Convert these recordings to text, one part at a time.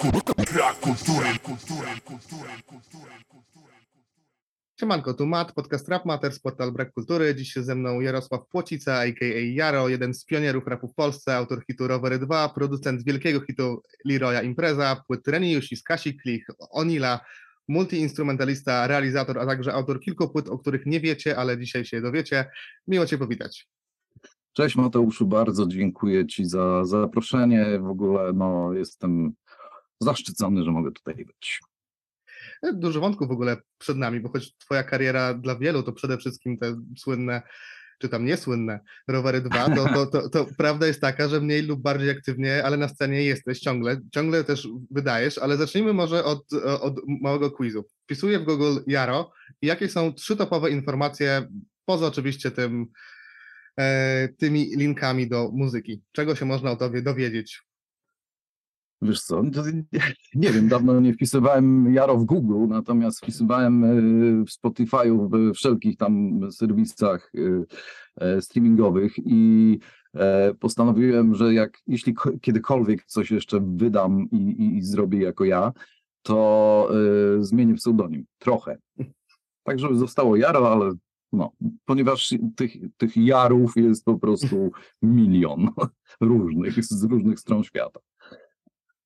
Brak kultury, kultury, kultury, kultury, kultury. Siemanko, tu Matt, podcast Rap Matters, portal Brak Kultury. Dziś ze mną Jarosław Płocica, a.k.a. Jaro, jeden z pionierów rapu w Polsce, autor hitu Rowery 2, producent wielkiego hitu Leroya Impreza, płyt Reniusi, Skasi Klich, Onila, multiinstrumentalista, realizator, a także autor kilku płyt, o których nie wiecie, ale dzisiaj się dowiecie. Miło Cię powitać. Cześć Mateuszu, bardzo dziękuję Ci za zaproszenie. W ogóle no, jestem zaszczycony, że mogę tutaj być. Dużo wątków w ogóle przed nami, bo choć Twoja kariera dla wielu to przede wszystkim te słynne, czy tam niesłynne Rowery 2, to, to, to, to prawda jest taka, że mniej lub bardziej aktywnie, ale na scenie jesteś ciągle, ciągle też wydajesz, ale zacznijmy może od, od małego quizu. Wpisuję w Google Jaro i jakie są trzy topowe informacje, poza oczywiście tym, e, tymi linkami do muzyki. Czego się można o tobie dowiedzieć? Wiesz co, nie, wiem, dawno nie wpisywałem Jaro w Google, natomiast wpisywałem y, w Spotify'u, w wszelkich tam serwisach y, e, streamingowych i e, postanowiłem, że jak jeśli ko- kiedykolwiek coś jeszcze wydam i, i, i zrobię jako ja, to zmienię pseudonim. Trochę. Tak, żeby zostało Jaro, ale no, ponieważ tych, tych Jarów jest po prostu milion różnych, z różnych stron świata.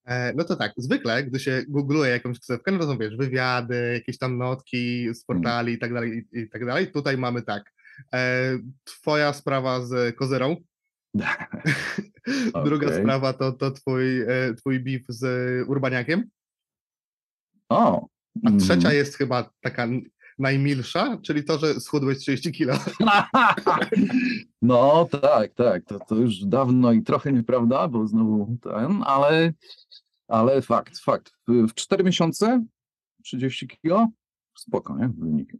E, No to tak, zwykle, gdy się googluje jakąś ksywkę, no to są, wiesz, wywiady, jakieś tam notki z portali i tak dalej, i, tak dalej. Tutaj mamy tak, e, twoja sprawa z Kozyrą, druga Okej. sprawa to, to twój, e, twój beef z Urbaniakiem, O! a trzecia mm. jest chyba taka najmilsza, czyli to, że schudłeś 30 kilo. No tak, tak, to, to już dawno i trochę nieprawda, bo znowu ten, ale, ale fakt, fakt. W, w 4 miesiące 30 kilo? Spoko, nie? Wynik.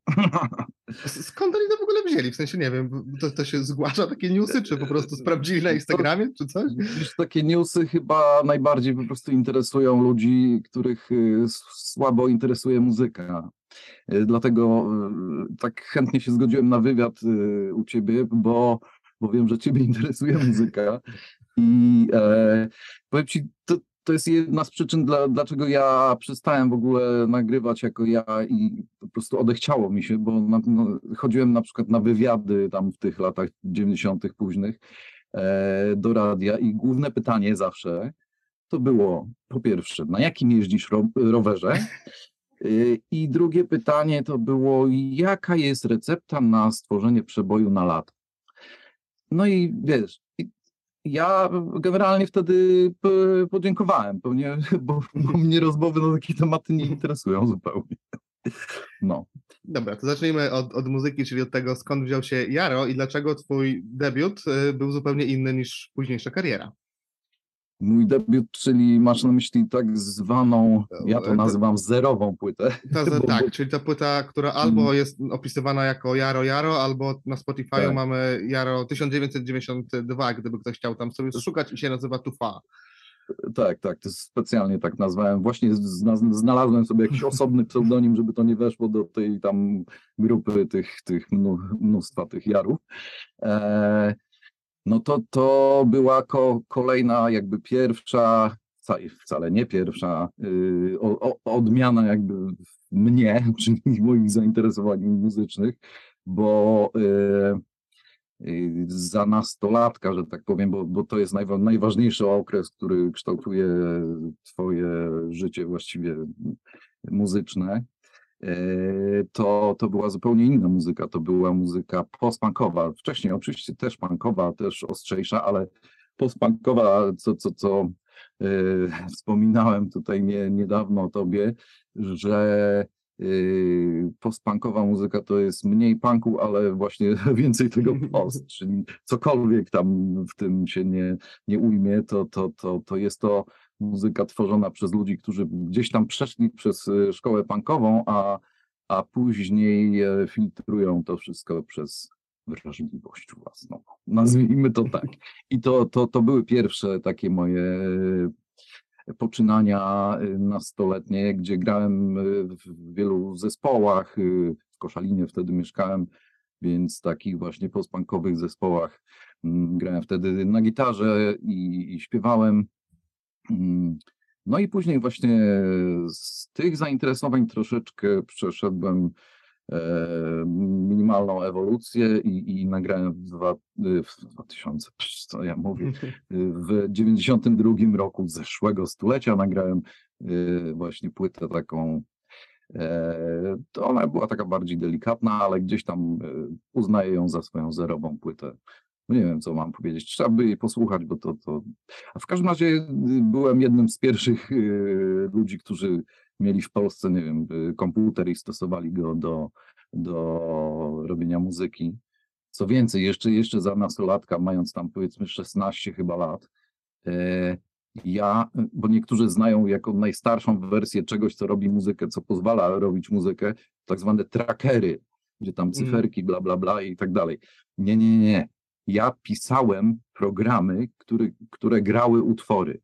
Skąd oni to w ogóle wzięli? W sensie, nie wiem, to, to się zgłasza takie newsy, czy po prostu sprawdzili na Instagramie, czy coś? Takie newsy chyba najbardziej po prostu interesują ludzi, których y, słabo interesuje muzyka. Y, Dlatego y, tak chętnie się zgodziłem na wywiad u ciebie, bo, bo wiem, że ciebie interesuje muzyka. I e, powiem ci, to, to jest jedna z przyczyn, dla, dlaczego ja przestałem w ogóle nagrywać jako ja i po prostu odechciało mi się, bo na, no, chodziłem na przykład na wywiady tam w tych latach 90. późnych e, do radia i główne pytanie zawsze to było po pierwsze, na jakim jeździsz ro, rowerze? Y, I drugie pytanie to było, jaka jest recepta na stworzenie przeboju na lato? No i wiesz, ja generalnie wtedy podziękowałem, pewnie, bo, bo mnie rozmowy na takie tematy nie interesują zupełnie. No. Dobra, to zacznijmy od, od muzyki, czyli od tego, skąd wziął się Jaro i dlaczego twój debiut y, był zupełnie inny niż późniejsza kariera. Mój debiut, czyli masz na myśli tak zwaną, ja E, to nazywam zerową płytę. Ta, Bo- tak, bo- czyli ta płyta, która albo Mhm. jest opisywana jako Jaro Jaro, albo na Spotify Tak. mamy Jaro 1992, gdyby ktoś chciał tam sobie szukać i się nazywa Tufa. Tak, tak, to specjalnie tak nazwałem. Właśnie zna, znalazłem sobie jakiś osobny pseudonim, żeby to nie weszło do tej tam grupy tych, tych mnóstwa tych jarów. E, no to to była ko, kolejna jakby pierwsza, wcale, nie pierwsza, y, o, o, odmiana jakby mnie, czyli moich zainteresowań muzycznych, bo y, y, za nastolatka, że tak powiem, bo, bo to jest najwa, najważniejszy okres, który kształtuje twoje życie właściwie muzyczne, to, to była zupełnie inna muzyka, to była muzyka postpunkowa, wcześniej oczywiście też punkowa, też ostrzejsza, ale postpunkowa, co, co, co e, wspominałem tutaj nie, niedawno o tobie, że Yy, postpunkowa muzyka to jest mniej punku, ale właśnie więcej tego post, czyli cokolwiek tam w tym się nie, nie ujmie, to, to, to, to jest to muzyka tworzona przez ludzi, którzy gdzieś tam przeszli przez e, szkołę punkową, a, a później e, filtrują to wszystko przez wrażliwość własną. Nazwijmy to tak. I to, to, to były pierwsze takie moje e, poczynania nastoletnie, gdzie grałem w wielu zespołach. W Koszalinie wtedy mieszkałem, więc takich właśnie postpunkowych zespołach mm, grałem wtedy na gitarze i, i śpiewałem. Mm, No i później właśnie z tych zainteresowań troszeczkę przeszedłem e, minimalną ewolucję i, i nagrałem w, dwa, y, w 2000, psz, co ja mówię, w 92 roku zeszłego stulecia nagrałem y, właśnie płytę taką. e, To ona była taka bardziej delikatna, ale gdzieś tam y, uznaję ją za swoją zerową płytę. No Nie wiem, co mam powiedzieć. Trzeba by jej posłuchać, bo to. to... A w każdym razie y, byłem jednym z pierwszych y, ludzi, którzy mieli w Polsce, nie wiem, y, komputer i stosowali go do, do robienia muzyki. Co więcej, jeszcze, jeszcze za nastolatka, mając tam powiedzmy 16 chyba lat, e, ja, bo niektórzy znają jako najstarszą wersję czegoś, co robi muzykę, co pozwala robić muzykę, tak zwane trackery, gdzie tam cyferki, bla, bla, bla i tak dalej. Nie, nie, nie. Ja pisałem programy, który, które grały utwory.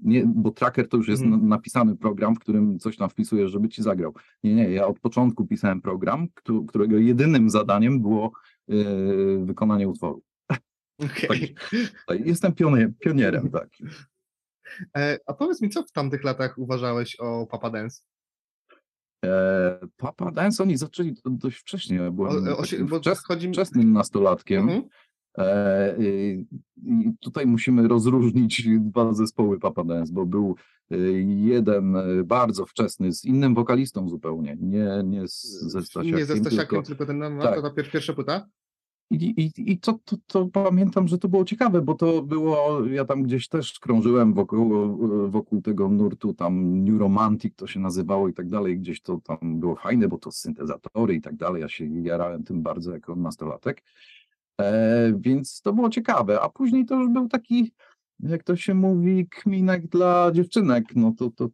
Nie, bo tracker to już jest na- napisany program, w którym coś tam wpisujesz, żeby ci zagrał. Nie, nie, ja od początku pisałem program, któ- którego jedynym zadaniem było yy, wykonanie utworu. Okej. Tak, Jestem pionier, pionierem, tak. E, A powiedz mi, co w tamtych latach uważałeś o Papa Dance? E, Papa Dance oni zaczęli dość wcześnie. Ja byłem O, o, takim bo wczes, wczesnym nastolatkiem. Mhm. E, i, I tutaj musimy rozróżnić dwa zespoły Papa Dance, bo był e, jeden e, bardzo wczesny z innym wokalistą zupełnie, nie, nie z, ze Stasiakiem. Nie ze Stasiakiem, tylko, tylko ten tak. to ta pier- pierwsza płyta? I, i, i to, to, to pamiętam, że to było ciekawe, bo to było, ja tam gdzieś też krążyłem wokół, wokół tego nurtu, tam New Romantic to się nazywało i tak dalej, gdzieś to tam było fajne, bo to syntezatory i tak dalej, ja się jarałem tym bardzo jako nastolatek, e, więc to było ciekawe, a później to już był taki, jak to się mówi, kminek dla dziewczynek, no to, to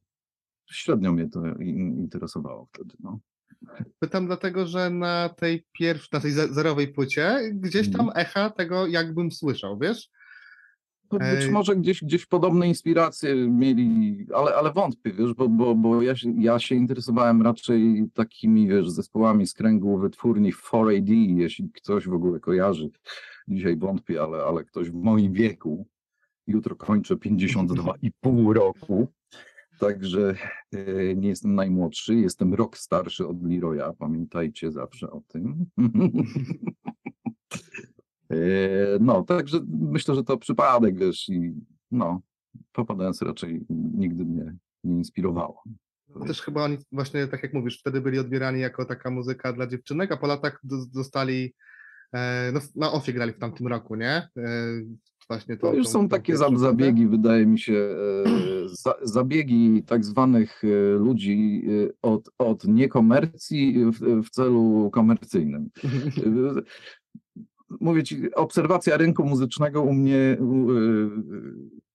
średnio mnie to in- interesowało wtedy, no. Pytam dlatego, że na tej pierwszej, na tej ze- zerowej płycie gdzieś tam Mhm. echa tego jakbym słyszał, wiesz? To być może gdzieś, gdzieś podobne inspiracje mieli, ale, ale wątpię, wiesz, bo, bo, bo ja, się, ja się interesowałem raczej takimi, wiesz, zespołami z kręgu wytwórni 4AD, jeśli ktoś w ogóle kojarzy. Dzisiaj wątpię, ale, ale ktoś w moim wieku, jutro kończę 52,5 roku, także e, nie jestem najmłodszy, jestem rok starszy od Leroya, pamiętajcie zawsze o tym. E, No, także myślę, że to przypadek, wiesz, i no, Papa Dance raczej nigdy mnie nie inspirowało. Bo Też chyba oni właśnie, tak jak mówisz, wtedy byli odbierani jako taka muzyka dla dziewczynek, a po latach dostali, e, no na ofie grali w tamtym roku, nie? E, właśnie To tą- już tą- są tą takie zabiegi, wydaje mi się, e, za, zabiegi tak zwanych ludzi od, od niekomercji w, w celu komercyjnym. Mówię ci, obserwacja rynku muzycznego u mnie u, e,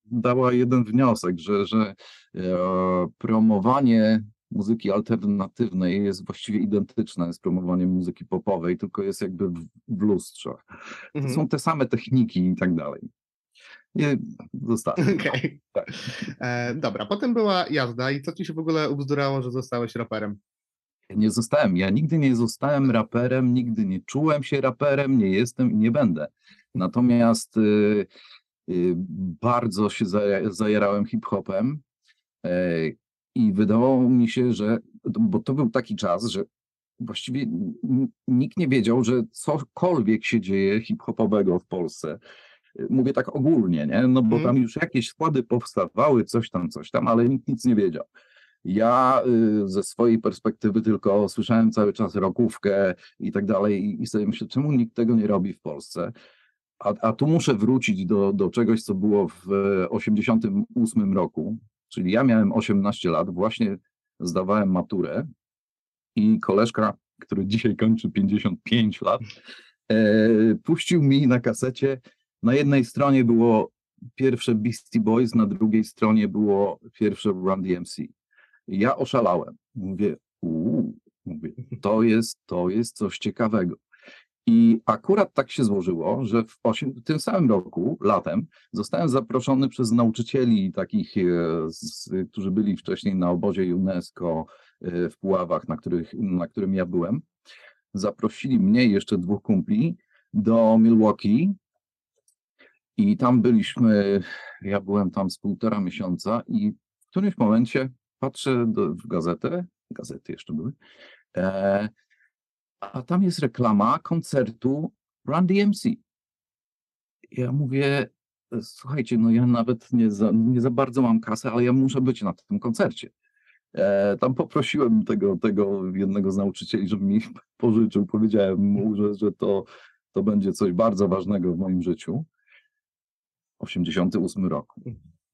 dała jeden wniosek, że, że e, promowanie muzyki alternatywnej jest właściwie identyczne z promowaniem muzyki popowej, tylko jest jakby w, w lustrze. To Mhm. są te same techniki i tak dalej. Nie, zostawię. Okej. Tak. E, Dobra, potem była jazda i co ci się w ogóle ubzdurało, że zostałeś raperem? Nie zostałem. Ja nigdy nie zostałem raperem, nigdy nie czułem się raperem, nie jestem i nie będę. Natomiast y, y, bardzo się zajarałem hip-hopem e, i wydawało mi się, że, bo to był taki czas, że właściwie nikt nie wiedział, że cokolwiek się dzieje hip-hopowego w Polsce. Y, Mówię tak ogólnie, nie? No bo Mhm. tam już jakieś składy powstawały, coś tam, coś tam, ale nikt nic nie wiedział. Ja y, ze swojej perspektywy tylko słyszałem cały czas rokówkę i tak dalej i- sobie myślę, czemu nikt tego nie robi w Polsce? A, a tu muszę wrócić do, do czegoś, co było w 1988 roku, czyli ja miałem 18 lat, właśnie zdawałem maturę i koleżka, który dzisiaj kończy 55 lat, e, puścił mi na kasecie, na jednej stronie było pierwsze Beastie Boys, na drugiej stronie było pierwsze Run DMC. Ja oszalałem. Mówię, mówię, to jest, to jest coś ciekawego. I akurat tak się złożyło, że w, osiem, w tym samym roku, latem, zostałem zaproszony przez nauczycieli takich, e, z, którzy byli wcześniej na obozie UNESCO e, w Puławach, na, których, na którym ja byłem. Zaprosili mnie i jeszcze dwóch kumpli do Milwaukee i tam byliśmy, ja byłem tam z półtora miesiąca i którymś momencie patrzę do, w gazetę, gazety jeszcze były, e, a tam jest reklama koncertu Run DMC. Ja mówię, słuchajcie, no ja nawet nie za, nie za bardzo mam kasę, ale ja muszę być na tym koncercie. E, tam poprosiłem tego, tego jednego z nauczycieli, żeby mi pożyczył. Powiedziałem mu, że, że to, to będzie coś bardzo ważnego w moim życiu. 88 rok.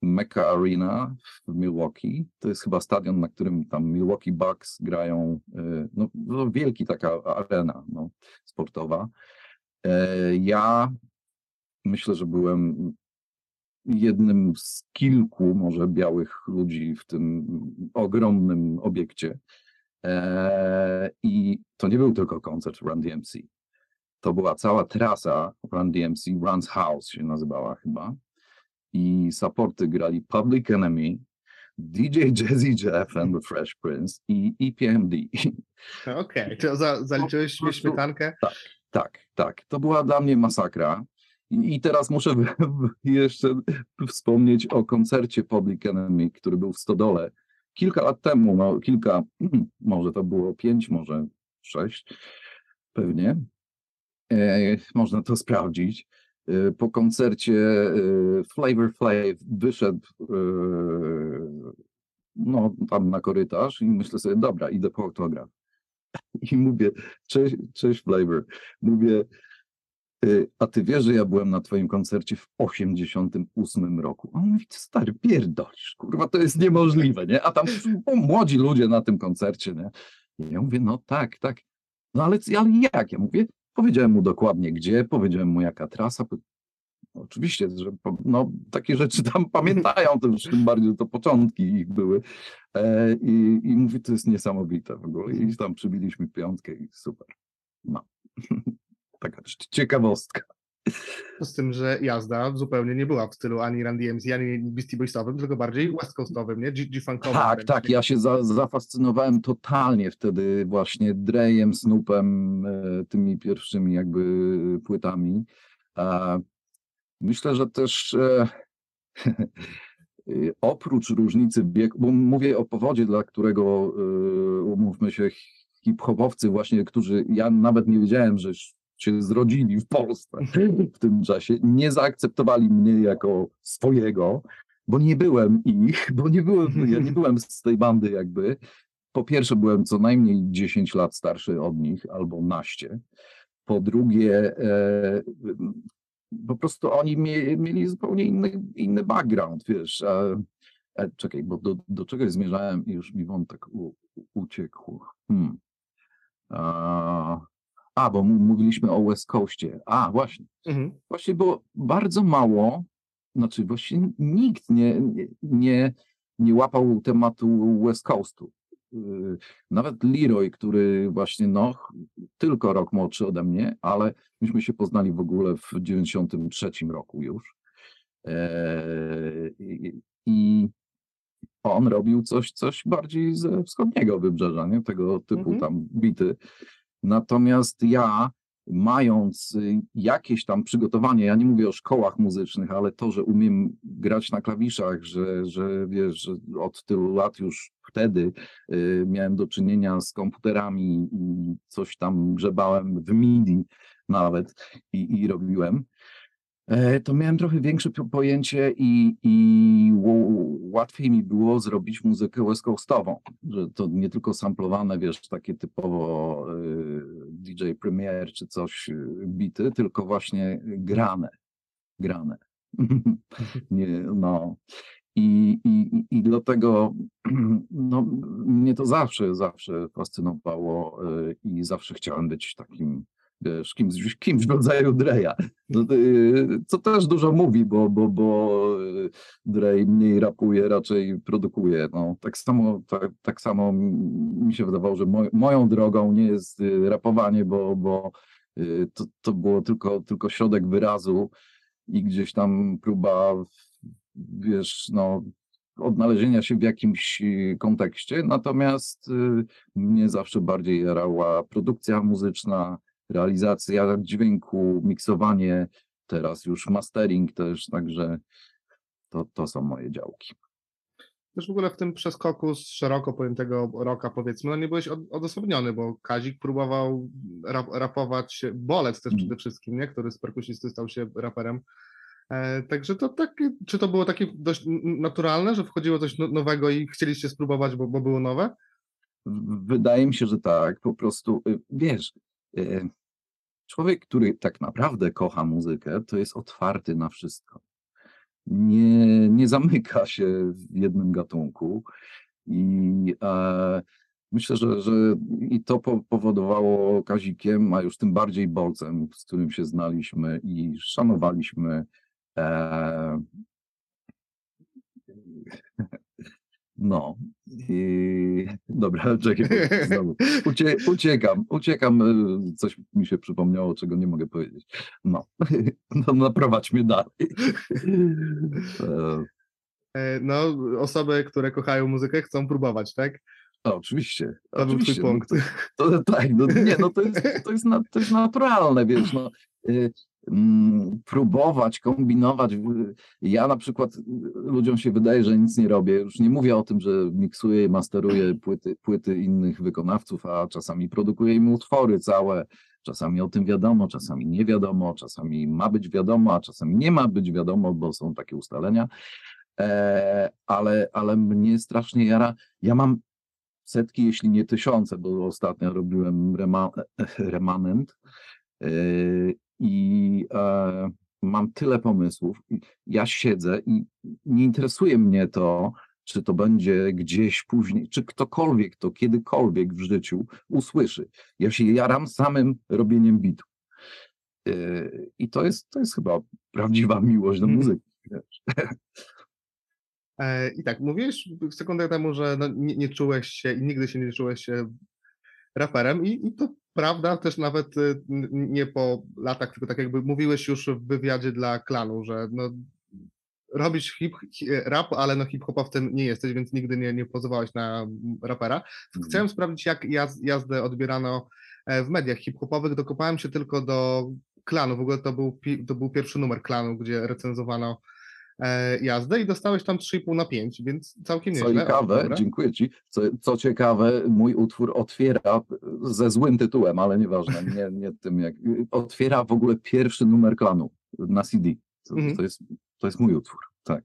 Mecca Arena w Milwaukee. To jest chyba stadion, na którym tam Milwaukee Bucks grają. e, No, no wielki taka arena no, sportowa. E, Ja myślę, że byłem jednym z kilku może białych ludzi w tym ogromnym obiekcie. E, I to nie był tylko koncert Run DMC. To była cała trasa Run DMC, Run's House się nazywała chyba. I supporty grali Public Enemy, DJ Jazzy Jeff and the Fresh Prince i EPMD. Okej, czy za, zaliczyłeś prostu- śmietankę? Tak, tak. To była dla mnie masakra. I teraz muszę jeszcze wspomnieć o koncercie Public Enemy, który był w Stodole kilka lat temu, no kilka, może to było pięć, może sześć, pewnie. E, można to sprawdzić. E, po koncercie e, Flavor Flav wyszedł e, no, tam na korytarz i myślę sobie, dobra, idę po autograf. I mówię, cześć, cześć Flavor. Mówię, y, a ty wiesz, że ja byłem na twoim koncercie w 88 roku. A on mówi, stary, pierdolisz, kurwa, to jest niemożliwe, nie? A tam są młodzi ludzie na tym koncercie, nie? I ja mówię, no tak, tak. No ale, ale jak? Ja mówię, powiedziałem mu dokładnie gdzie, powiedziałem mu jaka trasa. Oczywiście, że no, takie rzeczy tam pamiętają, tym bardziej to początki ich były. E, i, I mówi, to jest niesamowite w ogóle. I tam przybiliśmy piątkę i super. No. Taka cie- ciekawostka. Z tym, że jazda zupełnie nie była w stylu ani Run DMC, ani Beastie Boysowym, tylko bardziej west coastowym, nie? G-funkowym. Tak, tak. Ja się za, zafascynowałem totalnie wtedy właśnie Drejem, Snoopem, e, tymi pierwszymi jakby płytami. Myślę, że też e, y, oprócz różnicy wieku, bo mówię o powodzie, dla którego e, umówmy się, hip-hopowcy właśnie, którzy ja nawet nie wiedziałem, że się zrodzili w Polsce w tym czasie, nie zaakceptowali mnie jako swojego, bo nie byłem ich, bo nie byłem, ja nie byłem z tej bandy jakby. Po pierwsze byłem co najmniej 10 lat starszy od nich, albo naście. Po drugie, e, po prostu oni mie, mieli zupełnie inny, inny background, wiesz. E, e, czekaj, bo do, do czegoś zmierzałem i już mi wątek u, uciekł. Hmm. A, bo mówiliśmy o West Coastie. A, właśnie. Mhm. Właśnie było bardzo mało, znaczy właśnie nikt nie, nie- nie, łapał tematu West Coastu. Yy, Nawet Leroy, który właśnie no, tylko rok młodszy ode mnie, ale myśmy się poznali w ogóle w 93 roku już. I, i on robił coś, coś bardziej ze wschodniego wybrzeża, nie? tego typu Mhm. tam bity. Natomiast ja, mając y, jakieś tam przygotowanie, ja nie mówię o szkołach muzycznych, ale to, że umiem grać na klawiszach, że, że wiesz, że od tylu lat już wtedy y, miałem do czynienia z komputerami i coś tam grzebałem w MIDI nawet i, i robiłem. E, to miałem trochę większe po- pojęcie i, i łatwiej mi było zrobić muzykę west coastową, że to nie tylko samplowane, wiesz, takie typowo y, DJ Premier czy coś, y, bity, tylko właśnie grane, grane. nie, no. I, i, i- dlatego no, mnie to zawsze, zawsze fascynowało i zawsze chciałem być takim, wiesz, kimś, kimś w rodzaju Dreya. No, y, co też dużo mówi, bo, bo, bo y, Drej mniej rapuje, raczej produkuje. No, tak, samo, tak, tak samo mi się wydawało, że moj, moją drogą nie jest y, rapowanie, bo, bo to, to było tylko, tylko środek wyrazu i gdzieś tam próba, wiesz, no, odnalezienia się w jakimś kontekście. Natomiast mnie zawsze bardziej jarała produkcja muzyczna, realizacja dźwięku, miksowanie, teraz już mastering też, także to, to są moje działki. też w ogóle w tym przeskoku z szeroko pojętego roka powiedzmy, no nie byłeś od, odosobniony, bo Kazik próbował rap, rapować, Bolec też Mm. przede wszystkim, nie? który z perkusisty stał się raperem. E, także to takie, czy to było takie dość naturalne, że wchodziło coś no- nowego i chcieliście spróbować, bo, bo było nowe? Wydaje mi się, że tak, po prostu, y, wiesz, y, człowiek, który tak naprawdę kocha muzykę, to jest otwarty na wszystko. Nie, nie zamyka się w jednym gatunku i e, myślę, że, że i to po, powodowało Kazikiem, a już tym bardziej Bolcem, z którym się znaliśmy i szanowaliśmy. E, no, i dobra, czekaj, znowu. Ucie, uciekam, uciekam, y, coś mi się przypomniało, czego nie mogę powiedzieć. No, no naprowadź mnie dalej. E, E, no, osoby, które kochają muzykę chcą próbować, tak? no, oczywiście. To był twój oczywiście, no punkt. To, to, tak, no, nie, no to jest, to, jest na, to jest naturalne, wiesz, no, y, próbować, kombinować. Ja na przykład y, ludziom się wydaje, że nic nie robię. Już nie mówię o tym, że miksuję i masteruję płyty, płyty innych wykonawców, a czasami produkuję im utwory całe. Czasami o tym wiadomo, czasami nie wiadomo, czasami ma być wiadomo, a czasami nie ma być wiadomo, bo są takie ustalenia. E, ale, ale mnie strasznie jara. Ja mam setki, jeśli nie tysiące, bo ostatnio robiłem rema, remanent yy, i e, mam tyle pomysłów. Ja siedzę i nie interesuje mnie to, czy to będzie gdzieś później, czy ktokolwiek to kiedykolwiek w życiu usłyszy. Ja się jaram samym robieniem bitu. Yy, I to jest, to jest chyba prawdziwa miłość do Mhm. muzyki. E, I tak, mówiłeś sekundę temu, że no, nie, nie czułeś się i nigdy się nie czułeś się raperem i, i to prawda, też nawet y, nie po latach, tylko tak jakby mówiłeś już w wywiadzie dla klanu, że no, robisz hip, hi- rap, ale no hip-hopowcem nie jesteś, więc nigdy nie, nie pozwałeś na rapera. Chciałem sprawdzić, jak jaz, jazdę odbierano e, w mediach hip-hopowych. Dokopałem się tylko do klanu. W ogóle to był, to był pierwszy numer klanu, gdzie recenzowano jazdę i dostałeś tam 3,5 na 5, więc całkiem Co nieźle. O, ciekawe, dobra. dziękuję Ci. Co, co ciekawe, mój utwór otwiera ze złym tytułem, ale nieważne, nie, nie tym jak. Otwiera w ogóle pierwszy numer klanu na CD. To, Mhm. to, jest, to jest mój utwór. Tak.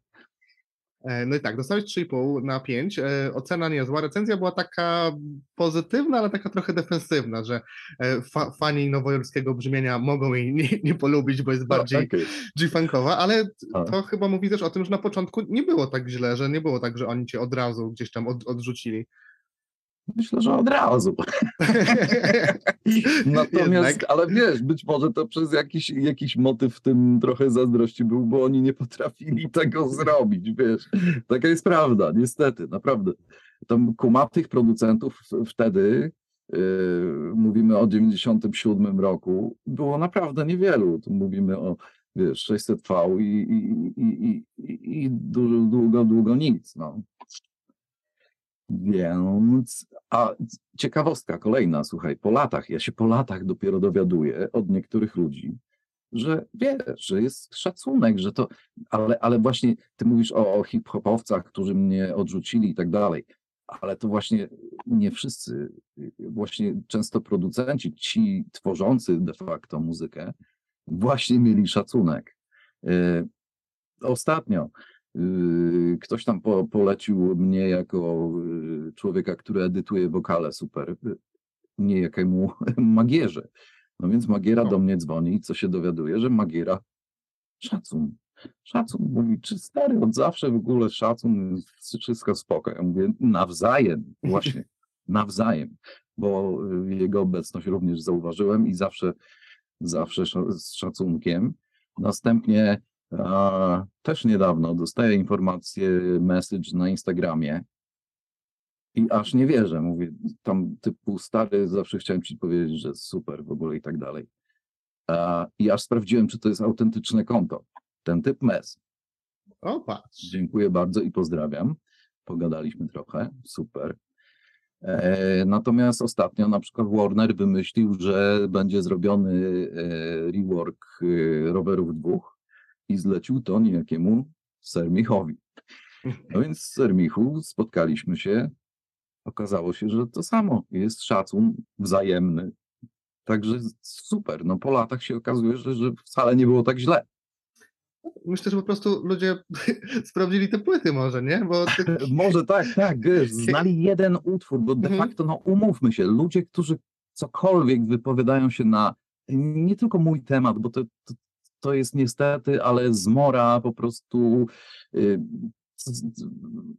E, No i tak, dostałeś 3,5 na 5. E, Ocena niezła. Recenzja była taka pozytywna, ale taka trochę defensywna, że e, fa fani nowojorskiego brzmienia mogą jej nie, nie polubić, bo jest bardziej Okej. G-funkowa, ale Tak. to chyba mówi też o tym, że na początku nie było tak źle, że nie było tak, że oni cię od razu gdzieś tam od, odrzucili. Myślę, że od razu. Natomiast, ale wiesz, być może to przez jakiś, jakiś motyw w tym trochę zazdrości był, bo oni nie potrafili tego zrobić, wiesz. Taka jest prawda, niestety, naprawdę. Tam kumatych producentów wtedy, yy, mówimy o 97 roku, było naprawdę niewielu. Tu mówimy o, wiesz, 600V i, i, i, i, i, długo, długo nic, no. Więc, a ciekawostka kolejna, słuchaj, po latach, ja się po latach dopiero dowiaduję od niektórych ludzi, że wiesz, że jest szacunek, że to, ale, ale właśnie ty mówisz o, o hip-hopowcach, którzy mnie odrzucili i tak dalej, ale to właśnie nie wszyscy, właśnie często producenci, ci tworzący de facto muzykę, właśnie mieli szacunek. E, Ostatnio Ktoś tam po, polecił mnie jako yy, człowieka, który edytuje wokale super, yy, nie jakiemu Magierze. No więc Magiera O. do mnie dzwoni i co się dowiaduje, że Magiera szacun. Szacun mówi, czy stary od zawsze w ogóle szacun, wszystko spoko. Ja mówię, nawzajem, właśnie, nawzajem, bo yy, jego obecność również zauważyłem i zawsze, zawsze z szacunkiem. Następnie a, też niedawno dostaję informację, message na Instagramie i aż nie wierzę. Mówię, tam typu stary, zawsze chciałem ci powiedzieć, że super w ogóle i tak dalej. A, I aż sprawdziłem, czy to jest autentyczne konto. Ten typ mes. O, patrz. Dziękuję bardzo i pozdrawiam. Pogadaliśmy trochę, super. E, natomiast ostatnio na przykład Warner wymyślił, że będzie zrobiony e, rework e, rowerów dwóch i zlecił to niejakiemu Sir Michowi. No więc z Sermichu spotkaliśmy się. Okazało się, że to samo. Jest szacun wzajemny. Także super. No po latach się okazuje, że, że wcale nie było tak źle. Myślę, że po prostu ludzie sprawdzili te płyty może, nie? Bo ty... Może tak, tak, znali jeden utwór, bo de Mhm. facto, no umówmy się, ludzie, którzy cokolwiek wypowiadają się na nie tylko mój temat, bo to, to, to jest niestety, ale zmora po prostu y,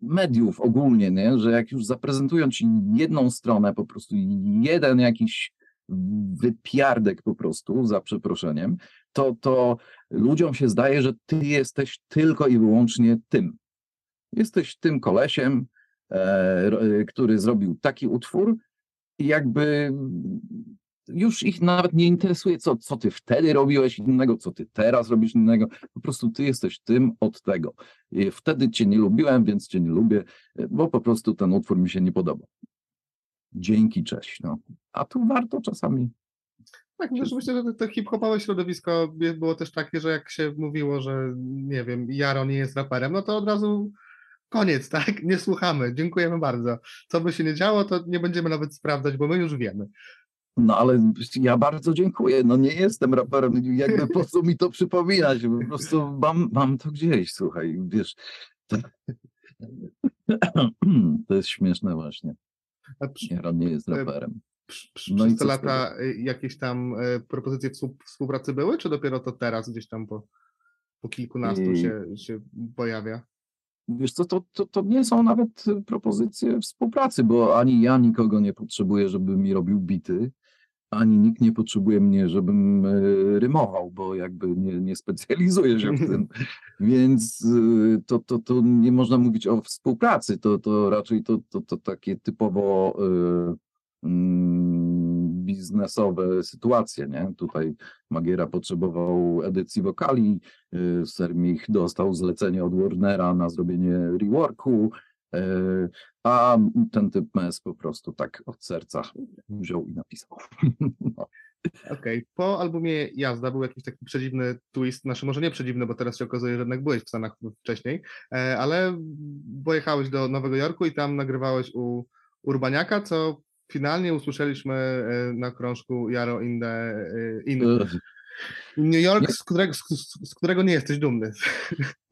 mediów ogólnie, nie? że jak już zaprezentują ci jedną stronę, po prostu jeden jakiś wypiardek po prostu, za przeproszeniem, to, to ludziom się zdaje, że ty jesteś tylko i wyłącznie tym. Jesteś tym kolesiem, e, e, który zrobił taki utwór i jakby już ich nawet nie interesuje, co, co ty wtedy robiłeś innego, co ty teraz robisz innego. Po prostu ty jesteś tym od tego. I wtedy cię nie lubiłem, więc cię nie lubię, bo po prostu ten utwór mi się nie podoba. Dzięki, cześć. No. A tu warto czasami. Tak, myślę, że to hip-hopowe środowisko było też takie, że jak się mówiło, że nie wiem, Jaro nie jest raperem, no to od razu koniec, tak? Nie słuchamy, dziękujemy bardzo. Co by się nie działo, to nie będziemy nawet sprawdzać, bo my już wiemy. No ale ja bardzo dziękuję. No nie jestem raperem, jakby po co mi to przypominać? Po prostu mam, mam to gdzieś, słuchaj, wiesz. To, to jest śmieszne właśnie. A przy, Jaro nie jest E, raperem. No przez te lata y, jakieś tam y, propozycje współ- współpracy były, czy dopiero to teraz gdzieś tam po, po kilkunastu I- się, się pojawia? Wiesz co, to, to, to nie są nawet propozycje współpracy, bo ani ja nikogo nie potrzebuję, żeby mi robił bity, ani nikt nie potrzebuje mnie, żebym y, rymował, bo jakby nie, nie specjalizuję się w tym. Więc y, to, to, to nie można mówić o współpracy, to, to raczej to, to, to takie typowo y, biznesowe sytuacje, nie? Tutaj Magiera potrzebował edycji wokali, y, Sermich dostał zlecenie od Warnera na zrobienie reworku, a ten typ mes po prostu tak od serca wziął i napisał. No. Okej, po albumie Jazda był jakiś taki przedziwny twist, znaczy może nie przedziwny, bo teraz się okazuje, że jednak byłeś w Stanach wcześniej, e, ale pojechałeś do Nowego Jorku i tam nagrywałeś u Urbaniaka, co finalnie usłyszeliśmy e, na krążku Jaro in, the, e, in Y, New York, z którego, z, z którego nie jesteś dumny.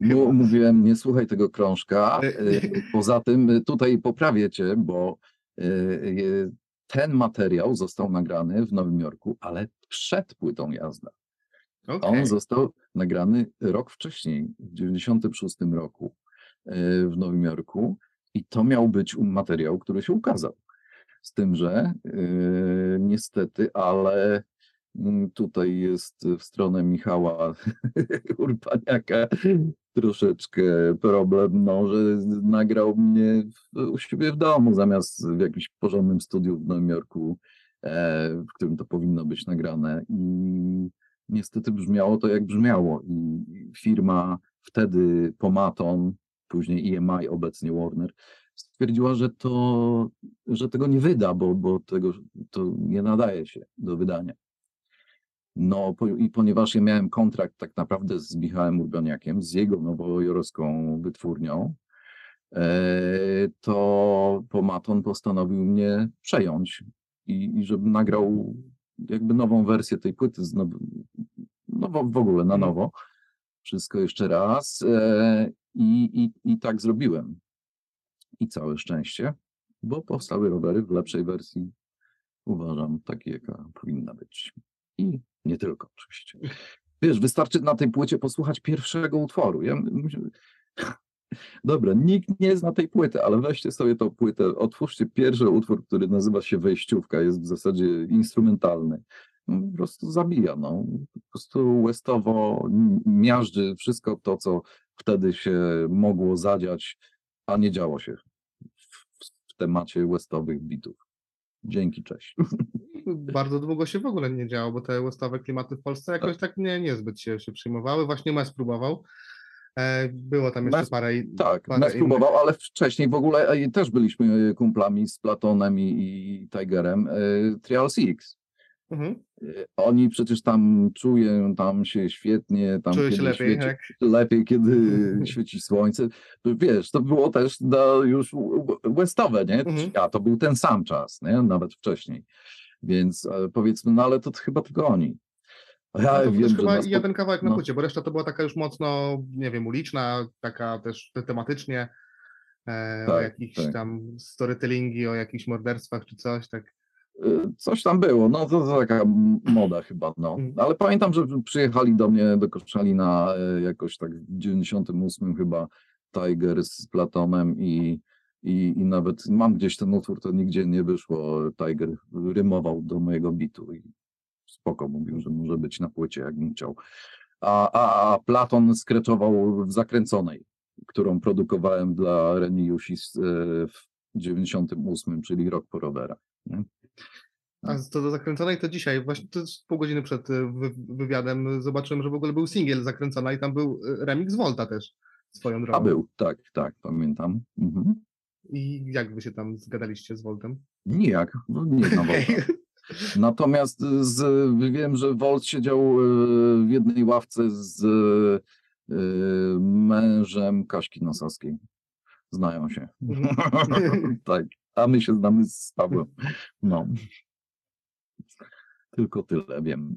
Mówiłem, nie słuchaj tego krążka. E, Y, Poza tym y, tutaj poprawię cię, bo ten materiał został nagrany w Nowym Jorku, ale przed płytą jazda. Okej, On został nagrany rok wcześniej, w 96 roku w Nowym Jorku i to miał być materiał, który się ukazał. Z tym, że y, niestety, ale tutaj jest w stronę Michała Urbaniaka troszeczkę problem, no, że nagrał mnie u siebie w domu zamiast w jakimś porządnym studiu w Nowym Jorku, e, w którym to powinno być nagrane i niestety brzmiało to jak brzmiało i firma wtedy Pomaton, później EMI, obecnie Warner, stwierdziła, że to, że tego nie wyda, bo, bo tego to nie nadaje się do wydania. No po, i ponieważ ja miałem kontrakt tak naprawdę z Michałem Urbaniakiem, z jego nowojorską wytwórnią, e, to Pomaton postanowił mnie przejąć i, i żebym nagrał jakby nową wersję tej płyty, z now, nowo, w ogóle na Mhm. nowo, wszystko jeszcze raz e, i, i, i tak zrobiłem. I całe szczęście, bo powstały rowery w lepszej wersji, uważam, takiej, jaka powinna być. I nie tylko oczywiście. Wiesz, wystarczy na tej płycie posłuchać pierwszego utworu. Ja, Dobra, nikt nie zna tej płyty, ale weźcie sobie tą płytę, otwórzcie pierwszy utwór, który nazywa się Wejściówka, jest w zasadzie instrumentalny. No, po prostu zabija, no. Po prostu westowo miażdży wszystko to, co wtedy się mogło zadziać, a nie działo się w, w temacie westowych bitów. Dzięki, cześć. bardzo długo się w ogóle nie działo, bo te westowe klimaty w Polsce jakoś tak nie, niezbyt się, się przyjmowały. Właśnie Mes próbował. E, Było tam jeszcze Mes- parę. Tak, parę innych. próbował, ale wcześniej w ogóle e, też byliśmy kumplami z Platonem i, i Tigerem. e, Trial Six. Mhm. Oni przecież tam czują, tam się świetnie, tam Czuję się kiedy lepiej, świeci, jak lepiej, kiedy świeci słońce. Wiesz, to było też na już w- w- westowe, nie? Mhm. A to był ten sam czas, nie? Nawet wcześniej. Więc e, powiedzmy, no ale to chyba tylko oni. Ja No to wiem, chyba na i spo- jeden kawałek na no. płycie, bo reszta to była taka już mocno, nie wiem, uliczna, taka też te- tematycznie e, o Tak, jakichś tak. tam storytellingi, o jakichś morderstwach czy coś, tak. Y, Coś tam było, no to, to taka moda chyba, no. Mhm. Ale pamiętam, że przyjechali do mnie do Koszalina e, jakoś tak w 98 chyba Tiger z Platonem i, i, i nawet mam gdzieś ten utwór, to nigdzie nie wyszło. Tiger rymował do mojego bitu i spoko mówił, że może być na płycie, jakbym chciał. A, a, a Platon skreczował w Zakręconej, którą produkowałem dla Reni Jusis e, w 98, czyli rok po rowerach. A co do zakręconej, to dzisiaj, właśnie to pół godziny przed e, wy, wywiadem, zobaczyłem, że w ogóle był singiel zakręcona i tam był e, remix Volta też swoją drogą. A był, tak, tak, pamiętam. Mhm. I jak wy się tam zgadaliście z Voltem? Nijak, no nie znam. Wolta. Natomiast z, wiem, że Volt siedział e, w jednej ławce z e, mężem Kaśki Nosowskiej. Znają się. Mhm. tak, a my się znamy z Pawłem. No. Tylko tyle wiem.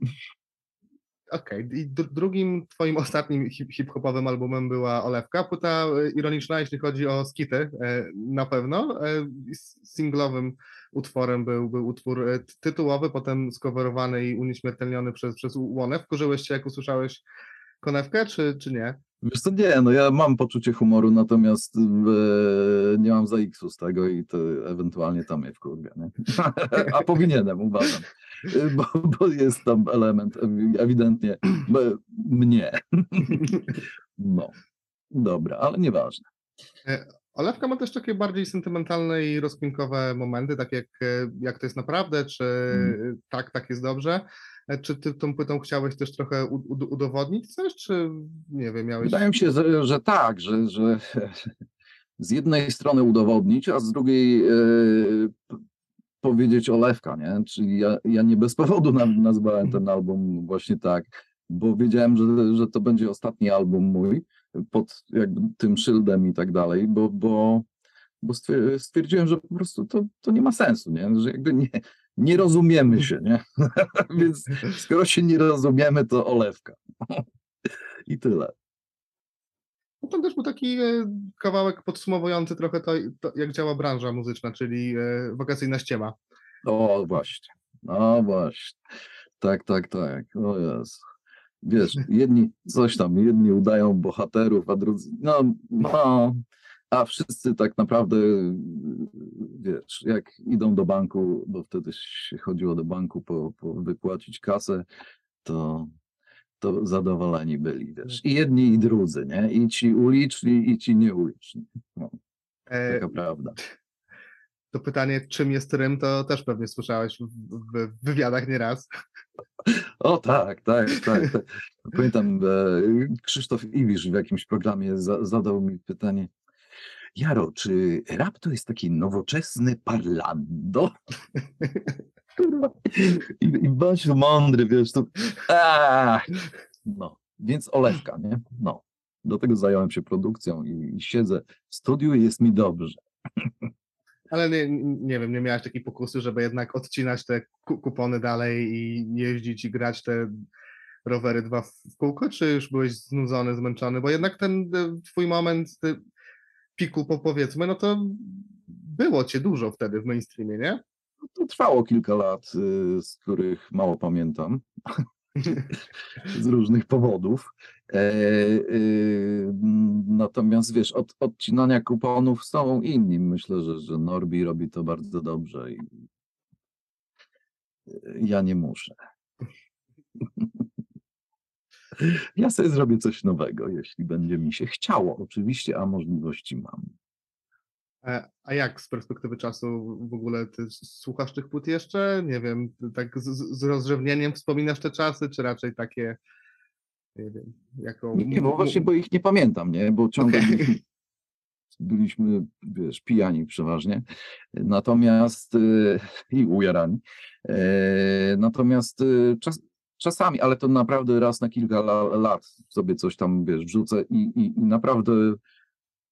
Okej, i dr- drugim twoim ostatnim hip- hip-hopowym albumem była Olewka, płyta e, ironiczna, jeśli chodzi o skity, e, na pewno. E, i Singlowym utworem był, był utwór e, tytułowy, potem skowerowany i unieśmiertelniony przez, przez Łonę. Wkurzyłeś się, jak usłyszałeś konewkę, czy, czy nie? Wiesz co, nie, no ja mam poczucie humoru, natomiast e, nie mam za X-u z tego i to ewentualnie tam je wkurwia, nie? A powinienem, uważam, E, bo, bo jest tam element ewi- ewidentnie mnie. No, dobra, ale nieważne. Olewka ma też takie bardziej sentymentalne i rozkminkowe momenty, tak jak, e, jak to jest naprawdę, czy Mhm. tak, tak jest dobrze. Czy ty tą płytą chciałeś też trochę udowodnić coś, czy nie wiem, miałeś... Wydaje mi się, że, że tak, że, że z jednej strony udowodnić, a z drugiej e, powiedzieć Olewka, nie? Czyli ja, ja nie bez powodu nazwałem ten album właśnie tak, bo wiedziałem, że, że to będzie ostatni album mój pod jakby tym szyldem i tak dalej, bo, bo, bo stwier- stwierdziłem, że po prostu to, to nie ma sensu, nie? Że jakby nie, nie rozumiemy się, nie? Więc skoro się nie rozumiemy, to Olewka. I tyle. No to też był taki e, kawałek podsumowujący trochę to, to, jak działa branża muzyczna, czyli e, wakacyjna ściema. O, właśnie. No właśnie. Tak, tak, tak. O Jezu. Wiesz, jedni coś tam, jedni udają bohaterów, a drudzy, no, no, a wszyscy tak naprawdę, wiesz, jak idą do banku, bo wtedy się chodziło do banku po, po wypłacić kasę, to, to zadowoleni byli, wiesz. I jedni, i drudzy, nie? I ci uliczni, i ci nieuliczni. No, E, taka prawda. to pytanie, czym jest rym, to też pewnie słyszałeś w, wywiadach nieraz. O tak, tak, tak. tak. Pamiętam, e, Krzysztof Iwisz w jakimś programie za, zadał mi pytanie, Jaro, czy rap to jest taki nowoczesny parlando? Kurwa. I, I bądź mądry, wiesz, to... A! No, więc Olewka, nie? No. Do tego zająłem się produkcją i, i siedzę w studiu i jest mi dobrze. Ale nie, nie wiem, nie miałeś takiej pokusy, żeby jednak odcinać te ku- kupony dalej i jeździć i grać te rowery dwa w w kółko, czy już byłeś znudzony, zmęczony? Bo jednak ten e, twój moment ty, piku, po powiedzmy, no to było cię dużo wtedy w mainstreamie, nie? To trwało kilka lat, y, z których mało pamiętam. z różnych powodów. E, y, natomiast wiesz, od odcinania kuponów są inni. Myślę, że, że Norbi robi to bardzo dobrze i y, ja nie muszę. Ja sobie zrobię coś nowego, jeśli będzie mi się chciało, oczywiście, a możliwości mam. E, A jak z perspektywy czasu w ogóle ty słuchasz tych płyt jeszcze? Nie wiem, tak z, z rozrzewnieniem wspominasz te czasy, czy raczej takie, nie wiem, jako... Nie, bo właśnie, bo ich nie pamiętam, nie? Bo ciągle, Okej. byliśmy, wiesz, pijani przeważnie, natomiast y, i ujarani. E, Natomiast czas, czasami, ale to naprawdę raz na kilka la, lat sobie coś tam, wiesz, wrzucę i, i, i naprawdę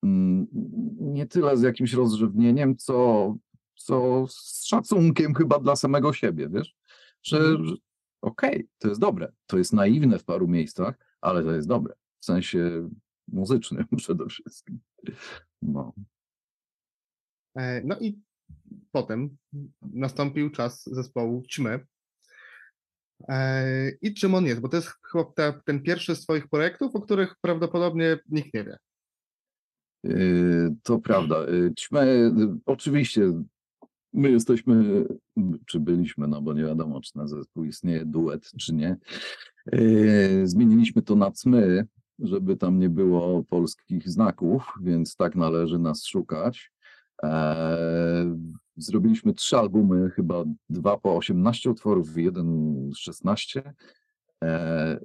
mm, nie tyle z jakimś rozrzewnieniem, co, co z szacunkiem chyba dla samego siebie, wiesz, że, że okej, to jest dobre, to jest naiwne w paru miejscach, ale to jest dobre, w sensie muzycznym przede wszystkim. No. E, No i potem nastąpił czas zespołu Ćmy. E, I czym on jest? Bo to jest chyba ta, ten pierwszy z Twoich projektów, o których prawdopodobnie nikt nie wie. Yy, To prawda. Ćmę, yy, oczywiście my jesteśmy, czy byliśmy, no bo nie wiadomo, czy na zespół istnieje duet, czy nie. Zmieniliśmy to na cmy, żeby tam nie było polskich znaków, więc tak należy nas szukać. Zrobiliśmy trzy albumy, chyba dwa po 18 utworów, jeden 16. Eee,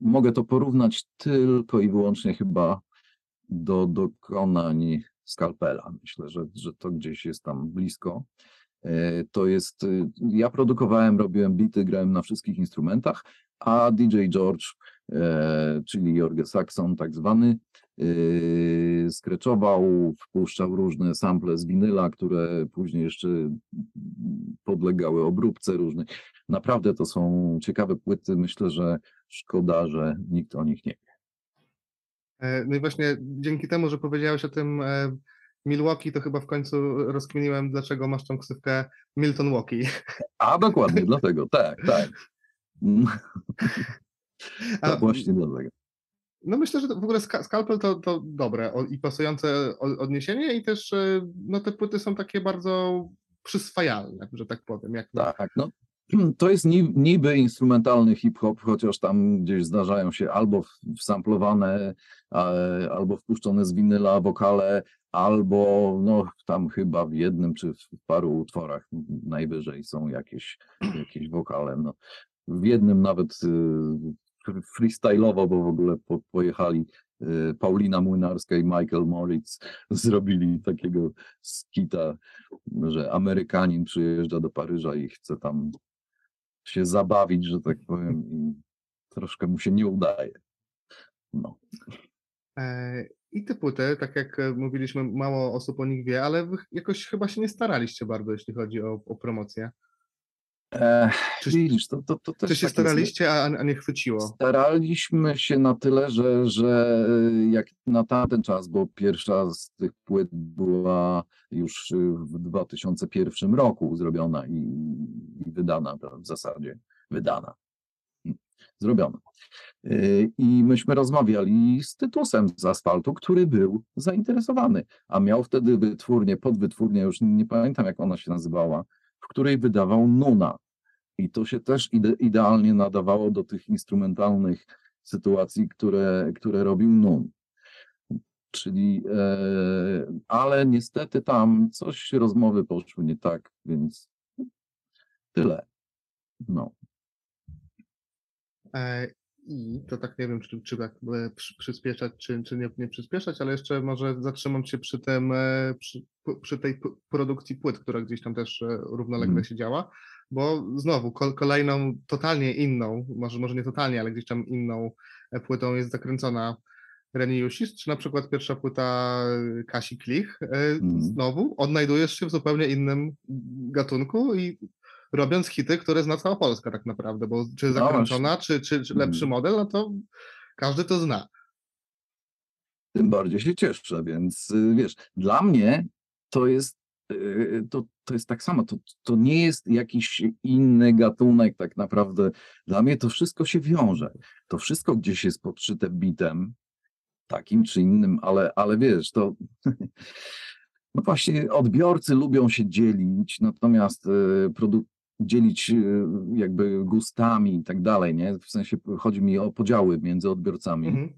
Mogę to porównać tylko i wyłącznie chyba do dokonań Skalpela. Myślę, że, że to gdzieś jest tam blisko. E, To jest, ja produkowałem, robiłem bity, grałem na wszystkich instrumentach, a DJ George, e, czyli Jorge Saxon tak zwany, skreczował, wpuszczał różne sample z winyla, które później jeszcze podlegały obróbce różnej. Naprawdę to są ciekawe płyty. Myślę, że szkoda, że nikt o nich nie wie. E, No i właśnie dzięki temu, że powiedziałeś o tym e, Milwaukee, to chyba w końcu rozkminiłem, dlaczego masz tą ksywkę Milton Walkie. A dokładnie, dlatego, tak, tak. A, To właśnie dlatego. No myślę, że w ogóle ska- Scalpel to, to dobre i pasujące odniesienie i też e, no te płyty są takie bardzo przyswajalne, że tak powiem. Jak Tak, no. To jest ni- niby instrumentalny hip-hop, chociaż tam gdzieś zdarzają się albo wsamplowane, e, albo wpuszczone z winyla wokale, albo no tam chyba w jednym czy w paru utworach najwyżej są jakieś, jakieś wokale. No. W jednym nawet y, freestyle'owo, bo w ogóle po, pojechali y, Paulina Młynarska i Michael Moritz, zrobili takiego skita, że Amerykanin przyjeżdża do Paryża i chce tam się zabawić, że tak powiem, i troszkę mu się nie udaje. No. e, I te płyty, tak jak e, mówiliśmy, mało osób o nich wie, ale jakoś chyba się nie staraliście bardzo, jeśli chodzi o, o promocję. E, Czy, widzisz, to, to, to też czy się tak jest. staraliście, a, a nie chwyciło? Staraliśmy się na tyle, że, że jak na tamten czas, bo pierwsza z tych płyt była już w 2001 roku zrobiona i, i wydana w zasadzie, wydana, zrobiona. Yy, I myśmy rozmawiali z Tytusem z Asfaltu, który był zainteresowany, a miał wtedy wytwórnię, podwytwórnię, już nie pamiętam jak ona się nazywała, której wydawał Nuna. I to się też ide idealnie nadawało do tych instrumentalnych sytuacji, które, które robił Nun. Czyli, e, ale niestety tam coś rozmowy poszły nie tak, więc tyle. No. I to tak nie wiem, czy, czy tak przy, przyspieszać, czy, czy nie, nie przyspieszać, ale jeszcze może zatrzymam się przy tym, e, przy, przy tej produkcji płyt, która gdzieś tam też e, równolegle Mhm. się działa, bo znowu kol, kolejną totalnie inną, może, może nie totalnie, ale gdzieś tam inną e, płytą jest zakręcona Reni Jusis, czy na przykład pierwsza płyta Kasi Klich. Mhm. Znowu odnajdujesz się w zupełnie innym gatunku i robiąc hity, które zna cała Polska tak naprawdę, bo czy No zakręcona, czy, czy, czy lepszy Mhm. model, no to każdy to zna. tym bardziej się cieszę, więc y, wiesz, dla mnie to jest, y, to, to jest tak samo, to, to nie jest jakiś inny gatunek tak naprawdę. Dla mnie to wszystko się wiąże. To wszystko gdzieś jest podszyte bitem, takim czy innym, ale, ale wiesz, to no właśnie odbiorcy lubią się dzielić, natomiast y, produ- dzielić y, jakby gustami i tak dalej, nie? W sensie chodzi mi o podziały między odbiorcami. Mhm.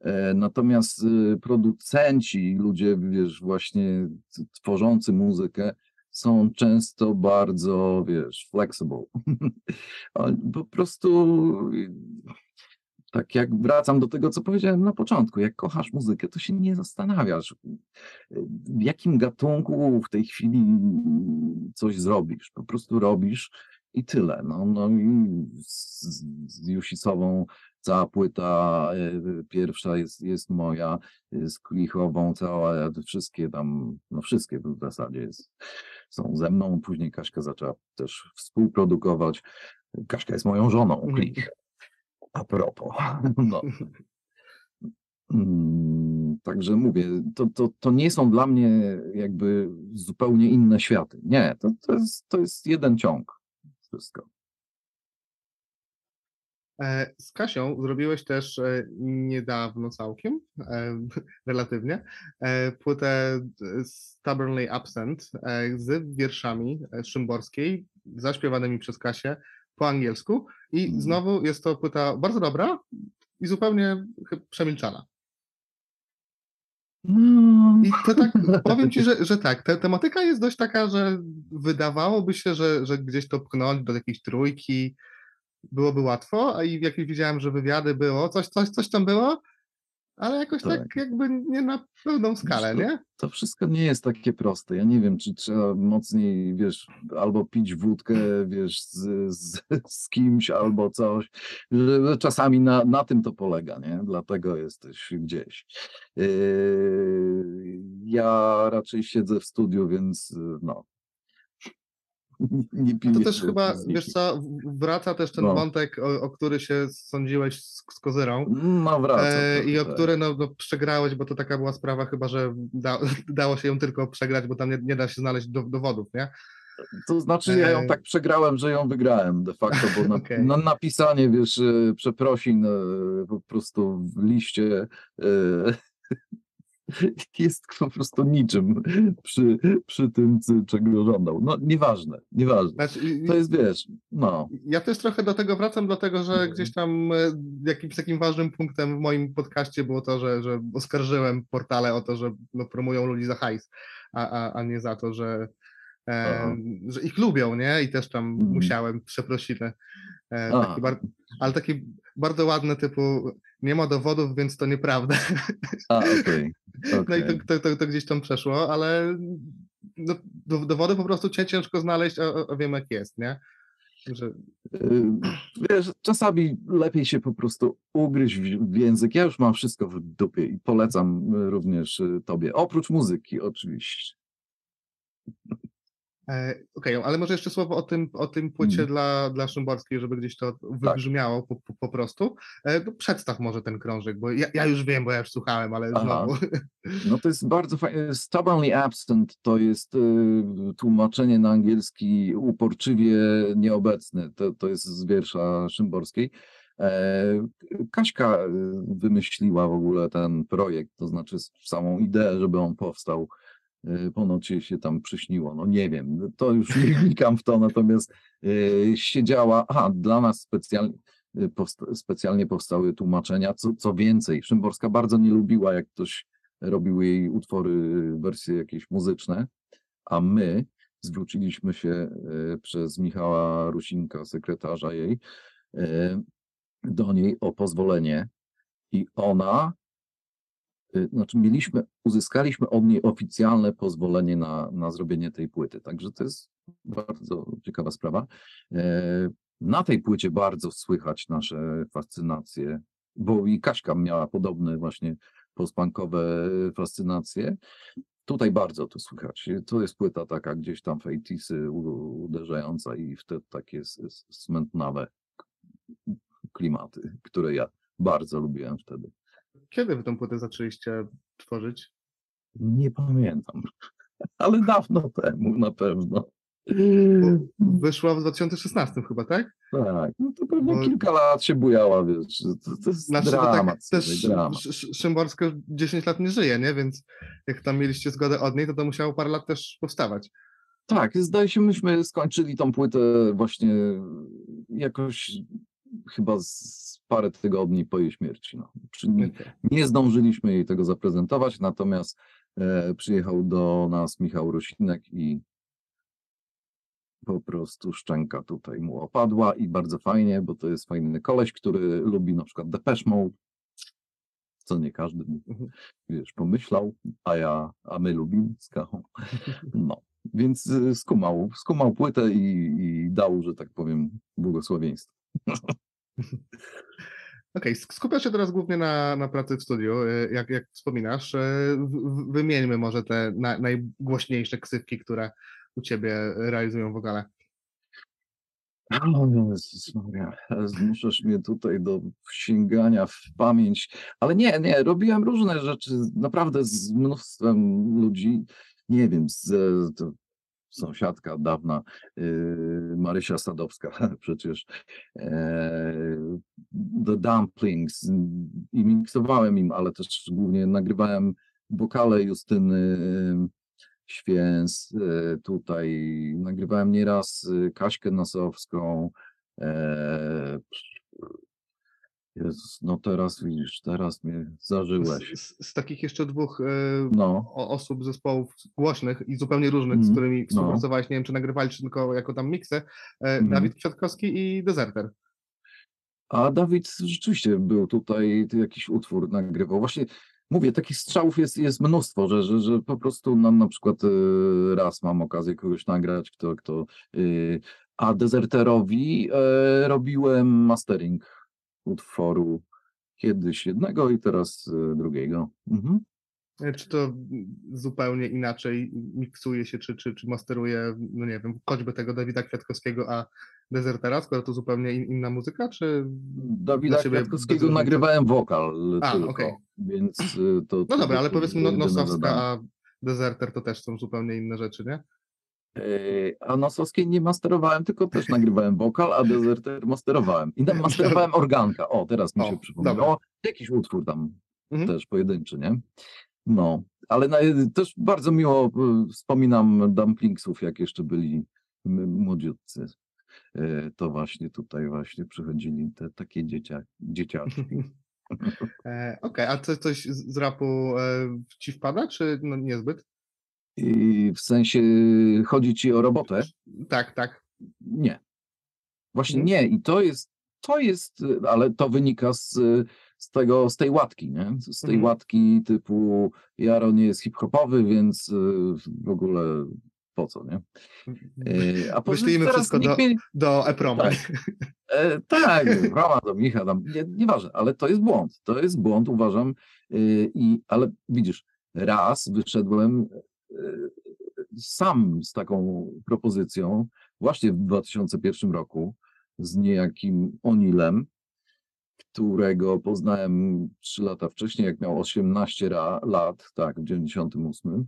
E, Natomiast y, producenci, ludzie, wiesz, właśnie tworzący muzykę, są często bardzo, wiesz, flexible. Po prostu y, Tak jak wracam do tego, co powiedziałem na początku, jak kochasz muzykę, to się nie zastanawiasz, w jakim gatunku w tej chwili coś zrobisz. Po prostu robisz i tyle. No, no i z, z Jusisową cała płyta y, pierwsza jest, jest moja, y, z Klichową cała, wszystkie tam, no wszystkie w zasadzie jest, są ze mną. Później Kaśka zaczęła też współprodukować. Kaśka jest moją żoną, Mhm. Klich. A propos. No. Mm, Także mówię, to, to, to nie są dla mnie jakby zupełnie inne światy. Nie, to, to, jest, to jest jeden ciąg. Wszystko. E, Z Kasią zrobiłeś też e, niedawno całkiem, e, relatywnie, płytę Stubbornly Absent z wierszami Szymborskiej, zaśpiewanymi przez Kasię po angielsku i Mhm. znowu jest to płyta bardzo dobra i zupełnie przemilczana. No, I to tak, powiem ci, że, że tak, te, tematyka jest dość taka, że wydawałoby się, że, że gdzieś to pchnąć do jakiejś trójki byłoby łatwo, a i jak widziałem, że wywiady było, coś, coś, coś tam było, ale jakoś tak, Tak. jakby nie na pełną skalę, to- nie? to wszystko nie jest takie proste. Ja nie wiem, czy trzeba mocniej, wiesz, albo pić wódkę, wiesz, z, z, z kimś, albo coś. Czasami na, na tym to polega, nie? Dlatego jesteś gdzieś. Yy, ja raczej siedzę w studiu, więc no. Nie piję to też chyba, wiesz co, wraca też ten No. wątek, o, o który się sądziłeś z, z Kozyrą. No wraca. E, I o tak. które no, no, przegrałeś, bo to taka była sprawa chyba, że da, dało się ją tylko przegrać, bo tam nie, nie da się znaleźć do, dowodów, nie? To znaczy ja ją E, tak przegrałem, że ją wygrałem de facto, bo na, Okej. na napisanie, wiesz, e, przeprosin e, po prostu w liście jest po prostu niczym przy, przy tym, czego żądał. No nieważne, nieważne. Znaczy, To jest, wiesz, no, Ja też trochę do tego wracam, dlatego że Mhm. gdzieś tam e, jakimś takim ważnym punktem w moim podcaście było to, że, że oskarżyłem portale o to, że no, promują ludzi za hajs, a, a, a nie za to, że, e, że ich lubią, nie? I też tam Mhm. musiałem przeprosiny. E, taki bar, ale taki bardzo ładny typu nie ma dowodów, więc to nieprawda. a okej. No i to, to, to, to gdzieś tam przeszło, ale no, do, dowody po prostu cię ciężko znaleźć, a, a wiem jak jest, nie? Że, Y, Wiesz, czasami lepiej się po prostu ugryźć w w język. Ja już mam wszystko w dupie i polecam y, również y, tobie. Oprócz muzyki, oczywiście. E, Okej, ale może jeszcze słowo o tym, o tym płycie Mhm. dla, dla Szymborskiej, żeby gdzieś to wybrzmiało po, po, po prostu. E, no przedstaw może ten krążek, bo ja, ja już wiem, bo ja już słuchałem, ale Aha. znowu. No to jest bardzo fajne. Stubbornly absent to jest y, tłumaczenie na angielski uporczywie nieobecny. To, to jest z wiersza Szymborskiej. E, Kaśka y, wymyśliła w ogóle ten projekt, to znaczy samą ideę, żeby on powstał. Y, Ponoć jej się tam przyśniło. No nie wiem, to już nie wnikam w to, natomiast y, siedziała, aha, dla nas specjalnie, y, powsta- specjalnie powstały tłumaczenia. Co, co więcej, Szymborska bardzo nie lubiła, jak ktoś robił jej utwory, wersje jakieś muzyczne, a my zwróciliśmy się przez Michała Rusinka, sekretarza jej, do niej o pozwolenie i ona, znaczy mieliśmy, uzyskaliśmy od niej oficjalne pozwolenie na, na zrobienie tej płyty, także to jest bardzo ciekawa sprawa. E, Na tej płycie bardzo słychać nasze fascynacje, bo i Kaśka miała podobne właśnie postpunkowe fascynacje. Tutaj bardzo to słychać. To jest płyta taka gdzieś tam 80 uderzająca i wtedy takie smętnawe klimaty, które ja bardzo lubiłem wtedy. Kiedy wy tą płytę zaczęliście tworzyć? Nie pamiętam, ale dawno temu na pewno. Wyszła w 2016 chyba, tak? Tak, no to pewnie Bo- kilka lat się bujała, wiesz. To, to jest Znaczy, to dramat, tak też dramat. Sz- Sz- Szymborska już 10 lat nie żyje, nie? Więc jak tam mieliście zgodę od niej, to to musiało parę lat też powstawać. Tak, zdaje się, myśmy skończyli tą płytę właśnie jakoś chyba z parę tygodni po jej śmierci. No. Nie, nie zdążyliśmy jej tego zaprezentować, natomiast e, przyjechał do nas Michał Rosinek i po prostu szczęka tutaj mu opadła i bardzo fajnie, bo to jest fajny koleś, który lubi na przykład Depeche Mode, co nie każdy Mhm. wiesz, pomyślał, a ja, a my lubimy skachą. No, więc y, skumał, skumał płytę i, i dał, że tak powiem, błogosławieństwo. Okej, sk- skupiasz się teraz głównie na, na pracy w studiu, e, jak, jak wspominasz. e, Wymieńmy może te na, najgłośniejsze ksywki, które u ciebie realizują wokale. O Jezus Maria, zmuszasz mnie tutaj do sięgania w pamięć, ale nie, nie, robiłem różne rzeczy, naprawdę z mnóstwem ludzi, nie wiem, z, sąsiadka dawna, yy, Marysia Sadowska przecież, e, The Dumplings i miksowałem im, ale też głównie nagrywałem wokale Justyny Święs, e, tutaj nagrywałem nieraz e, Kaśkę Nosowską, e, Jezus, no teraz widzisz, teraz mnie zażyłeś. Z, z, takich jeszcze dwóch e, No, osób, zespołów głośnych i zupełnie różnych, z Mhm, którymi współpracowałeś, nie wiem, czy nagrywali, czy tylko jako tam miksy, e, Mhm. Dawid Kwiatkowski i Deserter. a Dawid rzeczywiście był tutaj, ty jakiś utwór nagrywał. Właśnie mówię, takich strzałów jest, jest mnóstwo, że, że, że po prostu nam na przykład e, raz mam okazję kogoś nagrać, kto, kto e, a Deserterowi robiłem mastering utworu kiedyś jednego i teraz e, drugiego. Mhm. E, Czy to zupełnie inaczej miksuje się, czy, czy, czy masteruje, no nie wiem, choćby tego Dawida Kwiatkowskiego, a Desertera, skoro to zupełnie in, inna muzyka, czy... Dawida Kwiatkowskiego nagrywałem wokal A, tylko, okej. więc e, to... No to dobra, ale powiedzmy no, Nosowska, a Deserter to też są zupełnie inne rzeczy, nie? Yy, A Nosowskiej nie masterowałem, tylko też nagrywałem wokal, a Deserter masterowałem. I tam masterowałem organka. O, teraz mi O, się dobra. przypomniało. Jakiś utwór tam Mhm. też pojedynczy, nie? No, ale na, też bardzo miło y, wspominam dumplingsów, jak jeszcze byli młodziutcy. Y, To właśnie tutaj właśnie przychodzili te takie dziecia, dzieciaki. E, Okej, a co, coś z z rapu e, ci wpada, czy no, niezbyt? I w sensie chodzi ci o robotę? Tak, tak. Nie. Właśnie Mhm. nie. I to jest, to jest, ale to wynika z, z tego, z tej łatki, nie? Z tej Mhm. łatki typu Jaro nie jest hip-hopowy, więc y, w ogóle po co, nie? Y, A teraz wszystko do- mnie- Do Epromu. Tak. E, tak, Roma do Micha, tam, nie, nieważne, ale to jest błąd. To jest błąd, uważam. y, I, ale widzisz, raz wyszedłem sam z taką propozycją, właśnie w 2001 roku, z niejakim Onilem, którego poznałem 3 lata wcześniej, jak miał 18 ra, lat, tak, w 98.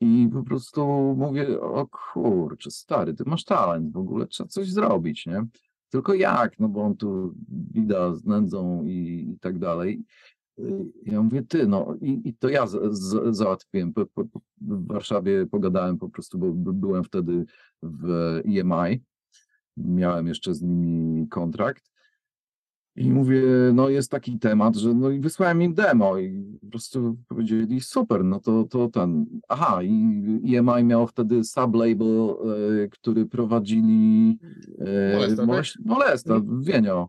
I po prostu mówię, o kurczę, stary, ty masz talent, w ogóle trzeba coś zrobić, nie? Tylko jak? No bo on tu bida z nędzą i, i tak dalej. Y, Ja mówię, ty, no i, i to ja z, z, załatwiłem. Po, po, w Warszawie pogadałem po prostu, bo by- byłem wtedy w EMI. Miałem jeszcze z nimi kontrakt. I mówię, no jest taki temat, że no i wysłałem im demo i po prostu powiedzieli super, no to, to ten, aha i EMI miał wtedy sublabel, e, który prowadzili e, Molesta, tak? Molesta, Wienio.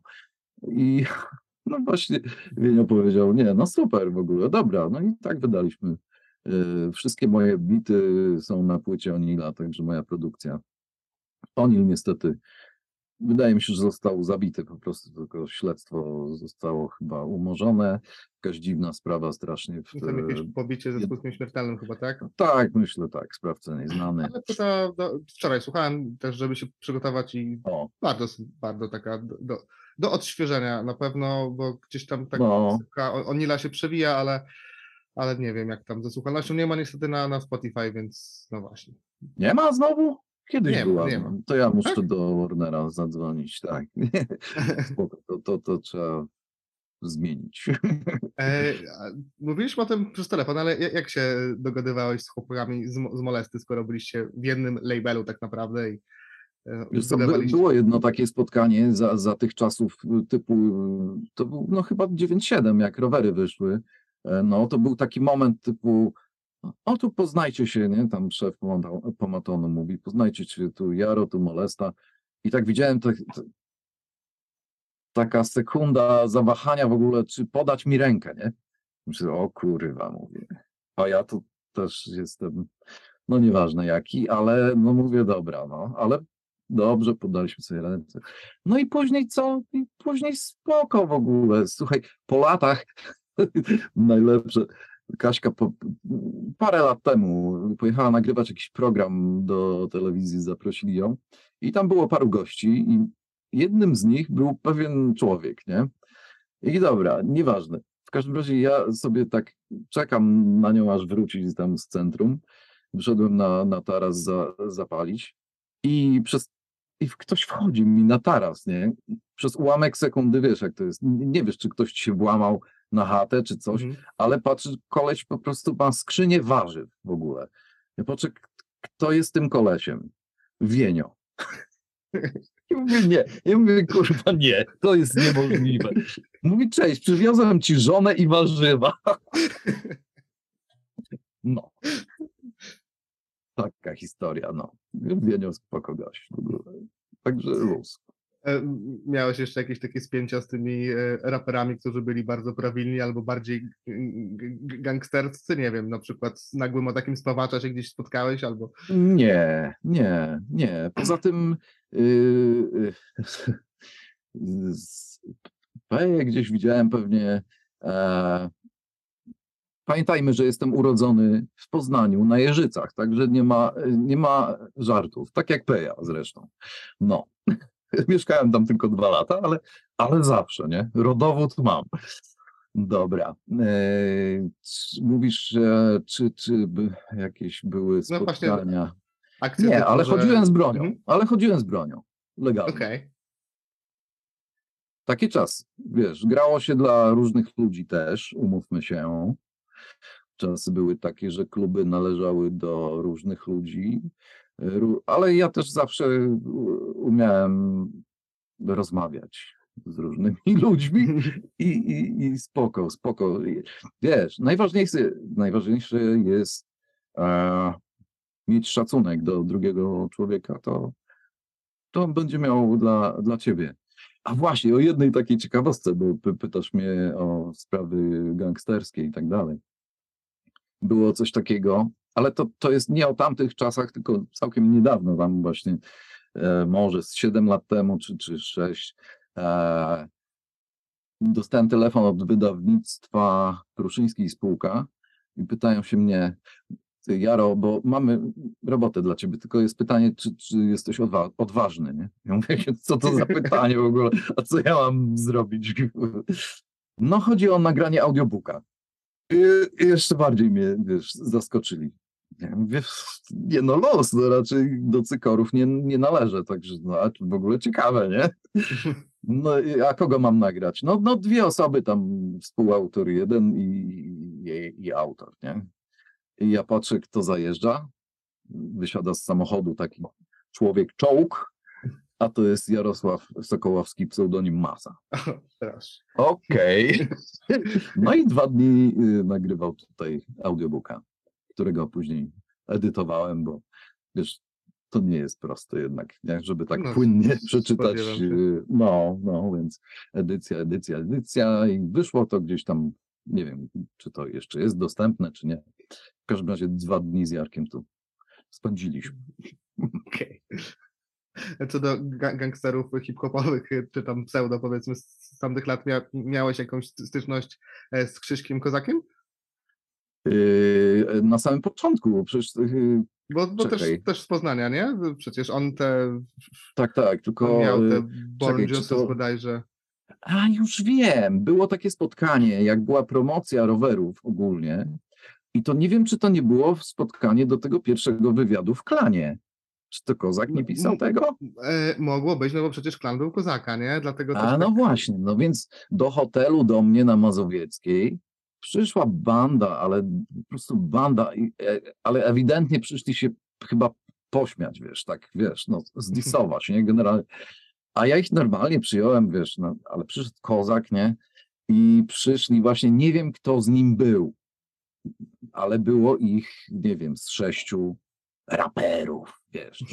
I no właśnie Wienio powiedział, nie, no super w ogóle, dobra, no i tak wydaliśmy. E, Wszystkie moje bity są na płycie Onila, także moja produkcja. Onil niestety, wydaje mi się, że został zabity po prostu, tylko śledztwo zostało chyba umorzone. Jakaś dziwna sprawa strasznie. W, Tam jakieś e, pobicie ze skutkiem śmiertelnym chyba, tak? tak, myślę tak, sprawca nieznany. Ale do, wczoraj słuchałem też, żeby się przygotować i O, bardzo, bardzo taka do, do, do odświeżenia na pewno, bo gdzieś tam tak No. Onila się przewija, ale, ale nie wiem jak tam ze słuchalnością. Nie ma niestety na, na Spotify, więc no właśnie. nie ma znowu? Kiedyś Nie była. nie ma. To ja muszę Tak? do Warnera zadzwonić, tak. Spoko, to, to, to trzeba zmienić. E, mówiliśmy o tym przez telefon, ale ja- jak się dogadywałeś z chłopakami z, z Molesty, skoro byliście w jednym labelu tak naprawdę i Wiesz co, było jedno takie spotkanie za, za tych czasów y, typu, to był no chyba 9-7, jak rowery wyszły. E, No to był taki moment typu, o tu poznajcie się, nie? Tam szef pomatonu mówi, poznajcie się, tu Jaro, tu Molesta. I tak widziałem te, te, taka sekunda zawahania w ogóle, czy podać mi rękę, nie? Myślę, o kurwa, mówię. A ja tu też jestem, no nieważne jaki, ale no mówię, dobra, no, ale dobrze, podaliśmy sobie ręce. No i później co? I później spoko w ogóle. Słuchaj, po latach najlepsze. Kaśka po, parę lat temu pojechała nagrywać jakiś program do telewizji, zaprosili ją i tam było paru gości i jednym z nich był pewien człowiek, nie? I dobra, nieważne. W każdym razie ja sobie tak czekam na nią, aż wróci tam z centrum. Wyszedłem na, na taras za, zapalić i przez i ktoś wchodzi mi na taras, nie? Przez ułamek sekundy, wiesz jak to jest. Nie wiesz, czy ktoś ci się włamał na chatę, czy coś, Mhm. ale patrzę, koleś po prostu ma skrzynię warzyw w ogóle. Ja patrzę, kto jest tym kolesiem? Wienio. I mówię, nie. Ja mówię, kurwa, nie, to jest niemożliwe. Mówi, cześć, przywiozłem ci żonę i warzywa. No. Taka historia, no. Wienio spoko ogóle. Także luz. E, Miałeś jeszcze jakieś takie spięcia z tymi e, raperami, którzy byli bardzo prawilni albo bardziej gangsterscy? Nie wiem, na przykład z nagłym o takim spawacza się gdzieś spotkałeś albo... Nie, nie, nie. Poza tym yy, z- gdzieś widziałem pewnie. E, pamiętajmy, że jestem urodzony w Poznaniu na Jeżycach, także nie ma, nie ma żartów. Tak jak Peja zresztą. No. Mieszkałem tam tylko dwa lata, ale, ale zawsze, nie? Rodowód mam. Dobra. E, mówisz, czy, czy by jakieś były No właśnie, spotkania? Akcje Nie, ale chodziłem z bronią. Mhm. Ale chodziłem z bronią. Legalnie. Okej. Taki czas. Wiesz, grało się dla różnych ludzi też, umówmy się. Czasy były takie, że kluby należały do różnych ludzi, ale ja też zawsze umiałem rozmawiać z różnymi ludźmi i, i, i spoko, spoko. Wiesz, najważniejsze, najważniejsze jest e, mieć szacunek do drugiego człowieka, to, to będzie miał dla, dla ciebie. A właśnie, o jednej takiej ciekawostce, bo py, pytasz mnie o sprawy gangsterskie i tak dalej. Było coś takiego, ale to, to jest nie o tamtych czasach, tylko całkiem niedawno, tam właśnie e, może z 7 lat temu, czy, czy 6. E, dostałem telefon od wydawnictwa Pruszyński i Spółka i pytają się mnie, Jaro, bo mamy robotę dla ciebie, tylko jest pytanie, czy, czy jesteś odwa- odważny, nie? Ja mówię, co to za pytanie w ogóle, a co ja mam zrobić? No chodzi o nagranie audiobooka. Jeszcze bardziej mnie, wiesz, zaskoczyli. Ja mówię, nie no los, no raczej do cykorów nie, nie także no, a w ogóle ciekawe, nie? No a kogo mam nagrać? No, no dwie osoby tam, współautor jeden i, i, i autor, nie? I ja patrzę, kto zajeżdża. Wysiada z samochodu taki człowiek czołg, a to jest Jarosław Sokołowski, pseudonim Masa. Okej. No i dwa dni y, nagrywał tutaj audiobooka, którego później edytowałem, bo wiesz, to nie jest proste jednak, nie? żeby tak No, płynnie przeczytać. y, No, no, więc edycja, edycja, edycja i wyszło to gdzieś tam, nie wiem, czy to jeszcze jest dostępne, czy nie. W każdym razie dwa dni z Jarkiem tu spędziliśmy. Okej. Co do ga- gangsterów hip-hopowych, y, czy tam pseudo powiedzmy z tamtych lat, mia miałeś jakąś styczność e, z Krzyśkiem Kozakiem? Yy, na samym początku, bo przecież yy, Bo, bo też, też z Poznania, nie? Przecież on te, tak, tak, tylko... miał te Born czekaj, Justice to- bodajże. A już wiem, było takie spotkanie, jak była promocja rowerów ogólnie. I to nie wiem, czy to nie było spotkanie do tego pierwszego wywiadu w klanie. Czy to Kozak nie pisał M- tego? E, mogło być, no bo przecież klan był Kozaka, nie? Dlatego A no tak, właśnie, no więc do hotelu do mnie na Mazowieckiej przyszła banda, ale po prostu banda, e, ale ewidentnie przyszli się chyba pośmiać, wiesz, tak, wiesz, no zdisować, nie, generalnie. A ja ich normalnie przyjąłem, wiesz, no, ale przyszedł Kozak, nie, i przyszli właśnie, nie wiem kto z nim był, ale było ich, nie wiem, z sześciu raperów, wiesz.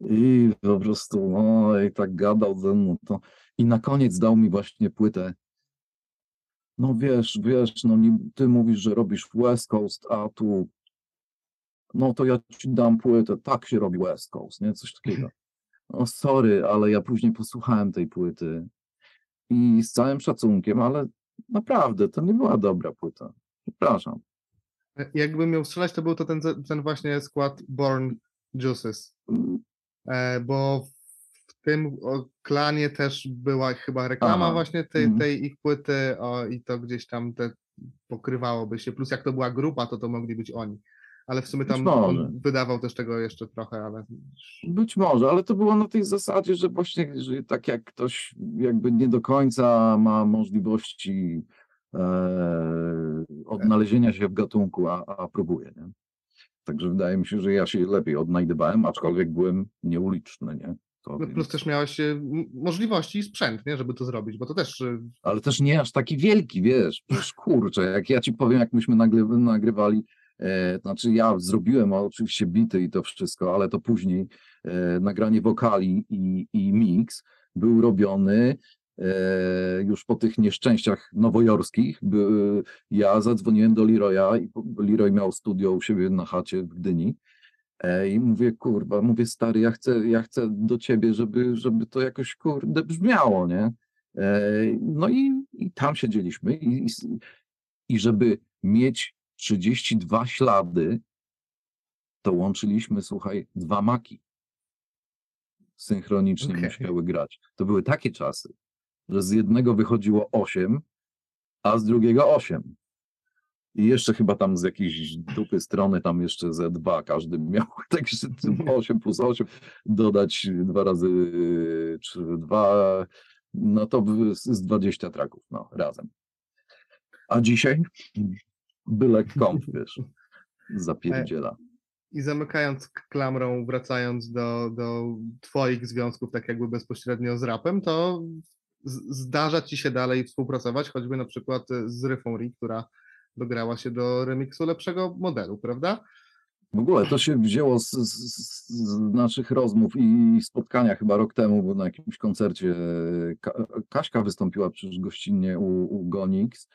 I po prostu, no i tak gadał ze mną to. I na koniec dał mi właśnie płytę. No wiesz, wiesz, no ty mówisz, że robisz West Coast, a tu no to ja ci dam płytę, tak się robi West Coast, nie? Coś takiego. No sorry, ale ja później posłuchałem tej płyty i z całym szacunkiem, ale naprawdę to nie była dobra płyta. Przepraszam. Jakbym miał strzelać, to był to ten, ten właśnie skład Born Juices. E, bo w tym klanie też była chyba reklama Aha, właśnie tej, mhm. tej ich płyty o, i to gdzieś tam te pokrywałoby się. Plus jak to była grupa, to to mogli być oni. Ale w sumie tam on wydawał też tego jeszcze trochę, ale Być może, ale to było na tej zasadzie, że właśnie że tak jak ktoś jakby nie do końca ma możliwości odnalezienia się w gatunku, a, a próbuje, nie? Także wydaje mi się, że ja się lepiej odnajdywałem, aczkolwiek byłem nieuliczny, nie? To no, plus też miałeś e, możliwości i sprzęt, nie, żeby to zrobić, bo to też e, ale też nie aż taki wielki, wiesz, przecież kurczę, jak ja ci powiem, jak myśmy nagry, nagrywali, e, znaczy ja zrobiłem oczywiście bity i to wszystko, ale to później e, nagranie wokali i, i mix był robiony e, już po tych nieszczęściach nowojorskich. Ja zadzwoniłem do Leroya i Leroy miał studio u siebie na chacie w Gdyni. E, I mówię, kurwa, mówię, stary, ja chcę, ja chcę do ciebie, żeby, żeby to jakoś, kurde, brzmiało, nie? E, No i, i tam siedzieliśmy i, i, żeby mieć 32 ślady, to łączyliśmy, słuchaj, dwa maki. Synchronicznie Okej. musiały grać. To były takie czasy, że z jednego wychodziło 8, a z drugiego 8. I jeszcze chyba tam z jakiejś dupy strony, tam jeszcze ze dwa każdy miał, także 8 plus 8 dodać dwa razy czy dwa, no to z z 20 traków, no razem. A dzisiaj byle komp, wiesz, zapierdziela. I zamykając klamrą, wracając do, do Twoich związków, tak jakby bezpośrednio z rapem, to zdarza Ci się dalej współpracować, choćby na przykład e, z Ryfą która dograła się do remiksu lepszego modelu, prawda? W ogóle to się wzięło z, z, z naszych rozmów i spotkania chyba rok temu, bo na jakimś koncercie Ka Kaśka wystąpiła przecież gościnnie u, u Gonix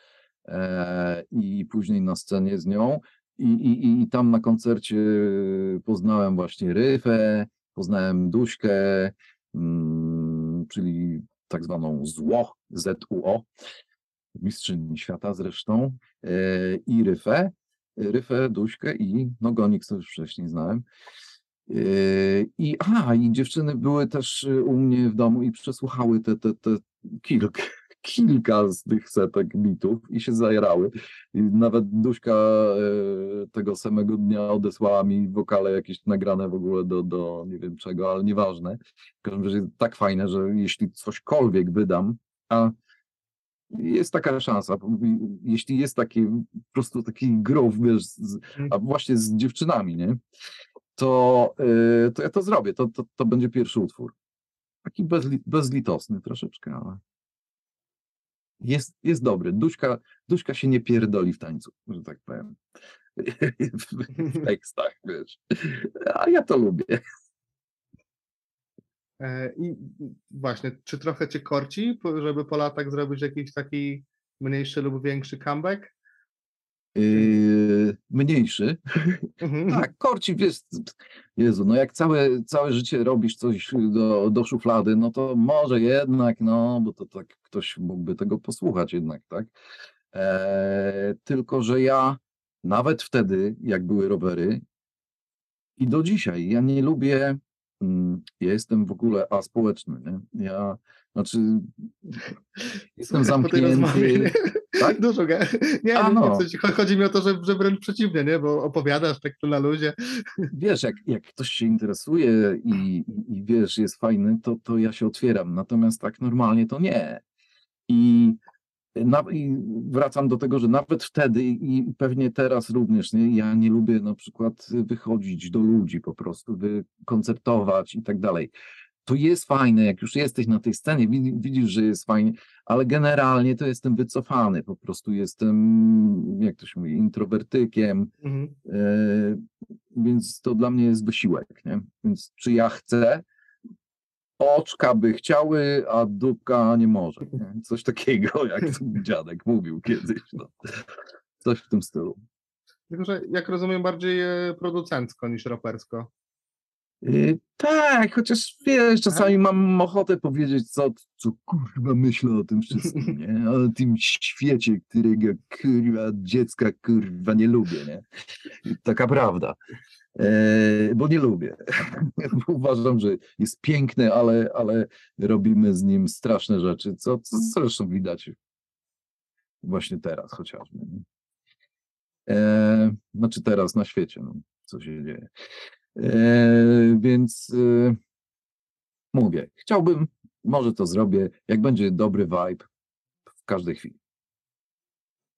e, i później na scenie z nią i, i, i tam na koncercie poznałem właśnie Ryfę, poznałem Duśkę, mm, czyli tak zwaną ZUO, ZUO, mistrzyni świata zresztą, e, i Ryfę. Ryfę, Duśkę i no Gonix to już wcześniej znałem. Yy, I, a, i dziewczyny były też u mnie w domu i przesłuchały te, te, te kilka, kilka z tych setek bitów i się zajrały. I nawet Duśka e, tego samego dnia odesłała mi wokale jakieś nagrane w ogóle do, do nie wiem czego, ale nieważne. W każdym razie tak fajne, że jeśli cośkolwiek wydam, a jest taka szansa, jeśli jest taki po prostu taki groove, wiesz, z, a właśnie z dziewczynami, nie? To, yy, to ja to zrobię, to, to, to będzie pierwszy utwór. Taki bezli, bezlitosny troszeczkę, ale jest, jest dobry. Duśka, Duśka się nie pierdoli w tańcu, że tak powiem. W, w tekstach, wiesz. A ja to lubię. E, I właśnie, czy trochę Cię korci, żeby po latach zrobić jakiś taki mniejszy lub większy comeback? Yy, mniejszy, Mhm. Tak, korci, wiesz, Jezu, no jak całe, całe życie robisz coś do, do szuflady, no to może jednak, no, bo to tak ktoś mógłby tego posłuchać jednak, tak? E, tylko, że ja nawet wtedy, jak były rowery i do dzisiaj, ja nie lubię, mm, ja jestem w ogóle aspołeczny, nie? Ja, znaczy, jestem zamknięty? tak? Dużo, ge- nie, A, nie, nie, no. w sensie, cho- chodzi mi o to, że, że wręcz przeciwnie, nie, bo opowiadasz tak to na luzie. wiesz, jak, jak ktoś się interesuje i, i, i wiesz, jest fajny, to, to ja się otwieram. Natomiast tak normalnie to nie. I, na, I wracam do tego, że nawet wtedy i pewnie teraz również, nie, ja nie lubię na przykład wychodzić do ludzi po prostu, wy, koncertować i tak dalej. To jest fajne, jak już jesteś na tej scenie, widzi- widzisz, że jest fajnie, ale generalnie to jestem wycofany, po prostu jestem, jak to się mówi, introwertykiem, Mhm. e, więc to dla mnie jest wysiłek, nie? Więc czy ja chcę? Oczka by chciały, a dupka nie może. Nie? Coś takiego, jak dziadek mówił kiedyś. No. Coś w tym stylu. Tylko, że jak rozumiem, bardziej e, producencko niż rapersko. Y, tak, chociaż wiesz, czasami mam ochotę powiedzieć, co, co kurwa myślę o tym wszystkim, nie? O tym świecie, którego kurwa dziecka kurwa nie lubię, nie? Taka prawda. E, bo nie lubię. Uważam, że jest piękny, ale, ale robimy z nim straszne rzeczy, co, co zresztą widać właśnie teraz chociażby. Nie? E, znaczy teraz na świecie, no, co się dzieje. E, więc e, mówię, chciałbym, może to zrobię, jak będzie dobry vibe w każdej chwili.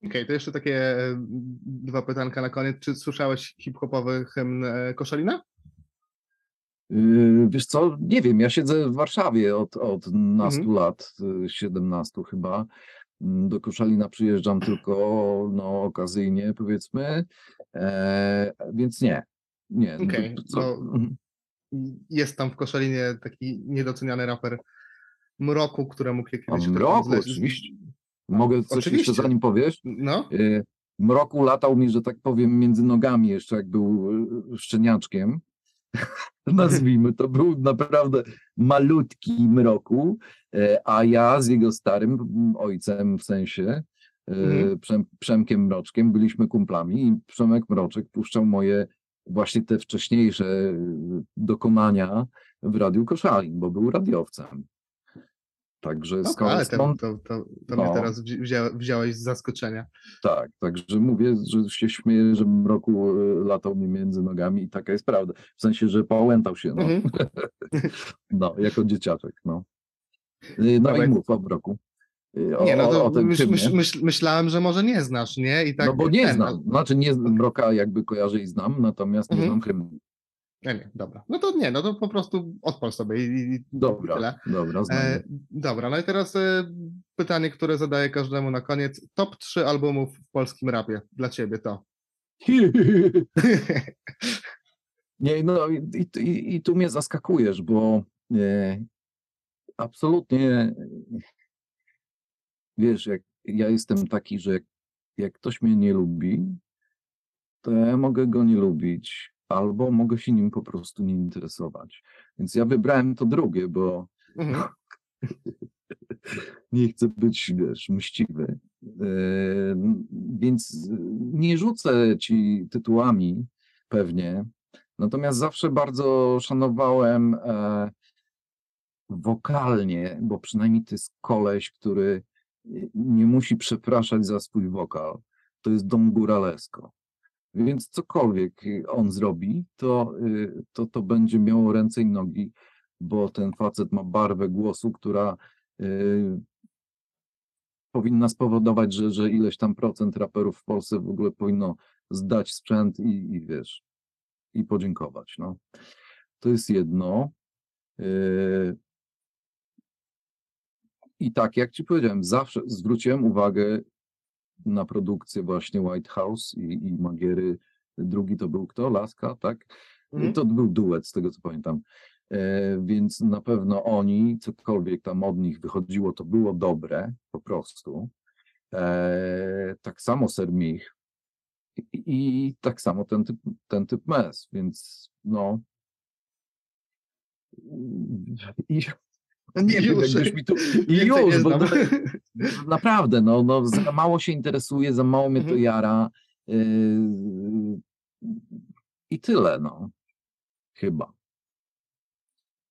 Okej, to jeszcze takie e, dwa pytanka na koniec. Czy słyszałeś hip-hopowy hymn Koszalina? Wiesz co, nie wiem, ja siedzę w Warszawie od, od nastu Mhm. lat, y, 17 chyba. Do Koszalina przyjeżdżam tylko no, okazyjnie, powiedzmy, e, więc nie. Nie. no, Okej, co- no- mhm. Jest tam w Koszalinie taki niedoceniany raper Mroku, któremu kiedyś... tam Mroku, oczywiście. No, Mogę coś oczywiście. jeszcze zanim powiesz? No, Y, Mroku latał mi, że tak powiem, między nogami jeszcze, jak był y, szczeniaczkiem. Nazwijmy to, był naprawdę malutki mroku, e, a ja z jego starym mm, ojcem, w sensie Mhm. Przem, Przemkiem Mroczkiem, byliśmy kumplami i Przemek Mroczek puszczał moje właśnie te wcześniejsze y, dokonania w Radiu Koszalin, bo był radiowcem. Także no skąd, ale to, to, to, to No. mnie teraz wzi- wzią, wziąłeś z zaskoczenia. Tak, także mówię, że się śmieję, że mroku e, latał mi między nogami i taka jest prawda. W sensie, że pałętał się, no, Mhm. no jako dzieciaczek, no. Y, No Dobra, i mów o mroku. Y, O, Nie, no to o tym myśl, myśl, myśl, myślałem, że może nie znasz, nie? I tak No bo nie ten, znam, znaczy nie mroka jakby kojarzę i znam, natomiast nie Mhm. znam hymnu. Nie, nie, dobra. No to nie, no to po prostu odpal sobie i, i Dobra, tyle. dobra, znam. E, dobra, no i teraz e, pytanie, które zadaję każdemu na koniec. Top 3 albumów w polskim rapie dla ciebie to. Nie, no i, i, i tu mnie zaskakujesz, bo e, absolutnie wiesz, jak ja jestem taki, że jak, jak ktoś mnie nie lubi, to ja mogę go nie lubić, albo mogę się nim po prostu nie interesować. Więc ja wybrałem to drugie, bo Mhm. nie chcę być, wiesz, mściwy. Więc nie rzucę ci tytułami pewnie, natomiast zawsze bardzo szanowałem e, wokalnie, bo przynajmniej to jest koleś, który nie musi przepraszać za swój wokal. To jest Dom Góralesko. Więc cokolwiek on zrobi, to, y, to, to będzie miało ręce i nogi, bo ten facet ma barwę głosu, która y, powinna spowodować, że, że ileś tam procent raperów w Polsce w ogóle powinno zdać sprzęt i, i wiesz, i podziękować. No. To jest jedno. Y, I tak, jak ci powiedziałem, zawsze zwróciłem uwagę na produkcję właśnie White House i, i Magiery. Drugi to był kto? Laska, tak? Mhm. To był duet, z tego co pamiętam. E, więc na pewno oni, cokolwiek tam od nich wychodziło, to było dobre, po prostu. E, tak samo Sermich i, i tak samo ten typ, ten typ mes, więc no. I, nie wiem, Już. jakbyś mi tu. I nie już, bo to, naprawdę, no, no, za mało się interesuje, za mało mnie to Mhm. jara. Yy, I tyle, no. Chyba.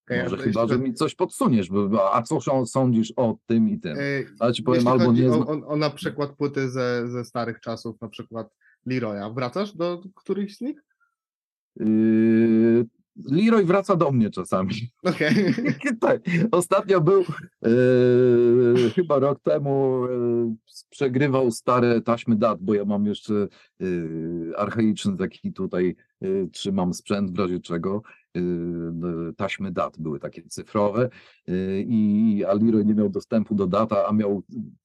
Okej, Może chyba, jeszcze- że mi coś podsuniesz, bo, a co są- sądzisz o tym i tym? Ale ci powiem, jeśli albo nie o, o, o na przykład płyty ze, ze starych czasów, na przykład Leroya. Wracasz do którychś z nich? Yy, Leroy wraca do mnie czasami. Okej. tak. Ostatnio był e, chyba rok temu e, przegrywał stare taśmy dat, bo ja mam jeszcze e, archaiczny taki tutaj y, czy mam sprzęt w razie czego. Taśmy dat były takie cyfrowe i Aliro nie miał dostępu do data, a miał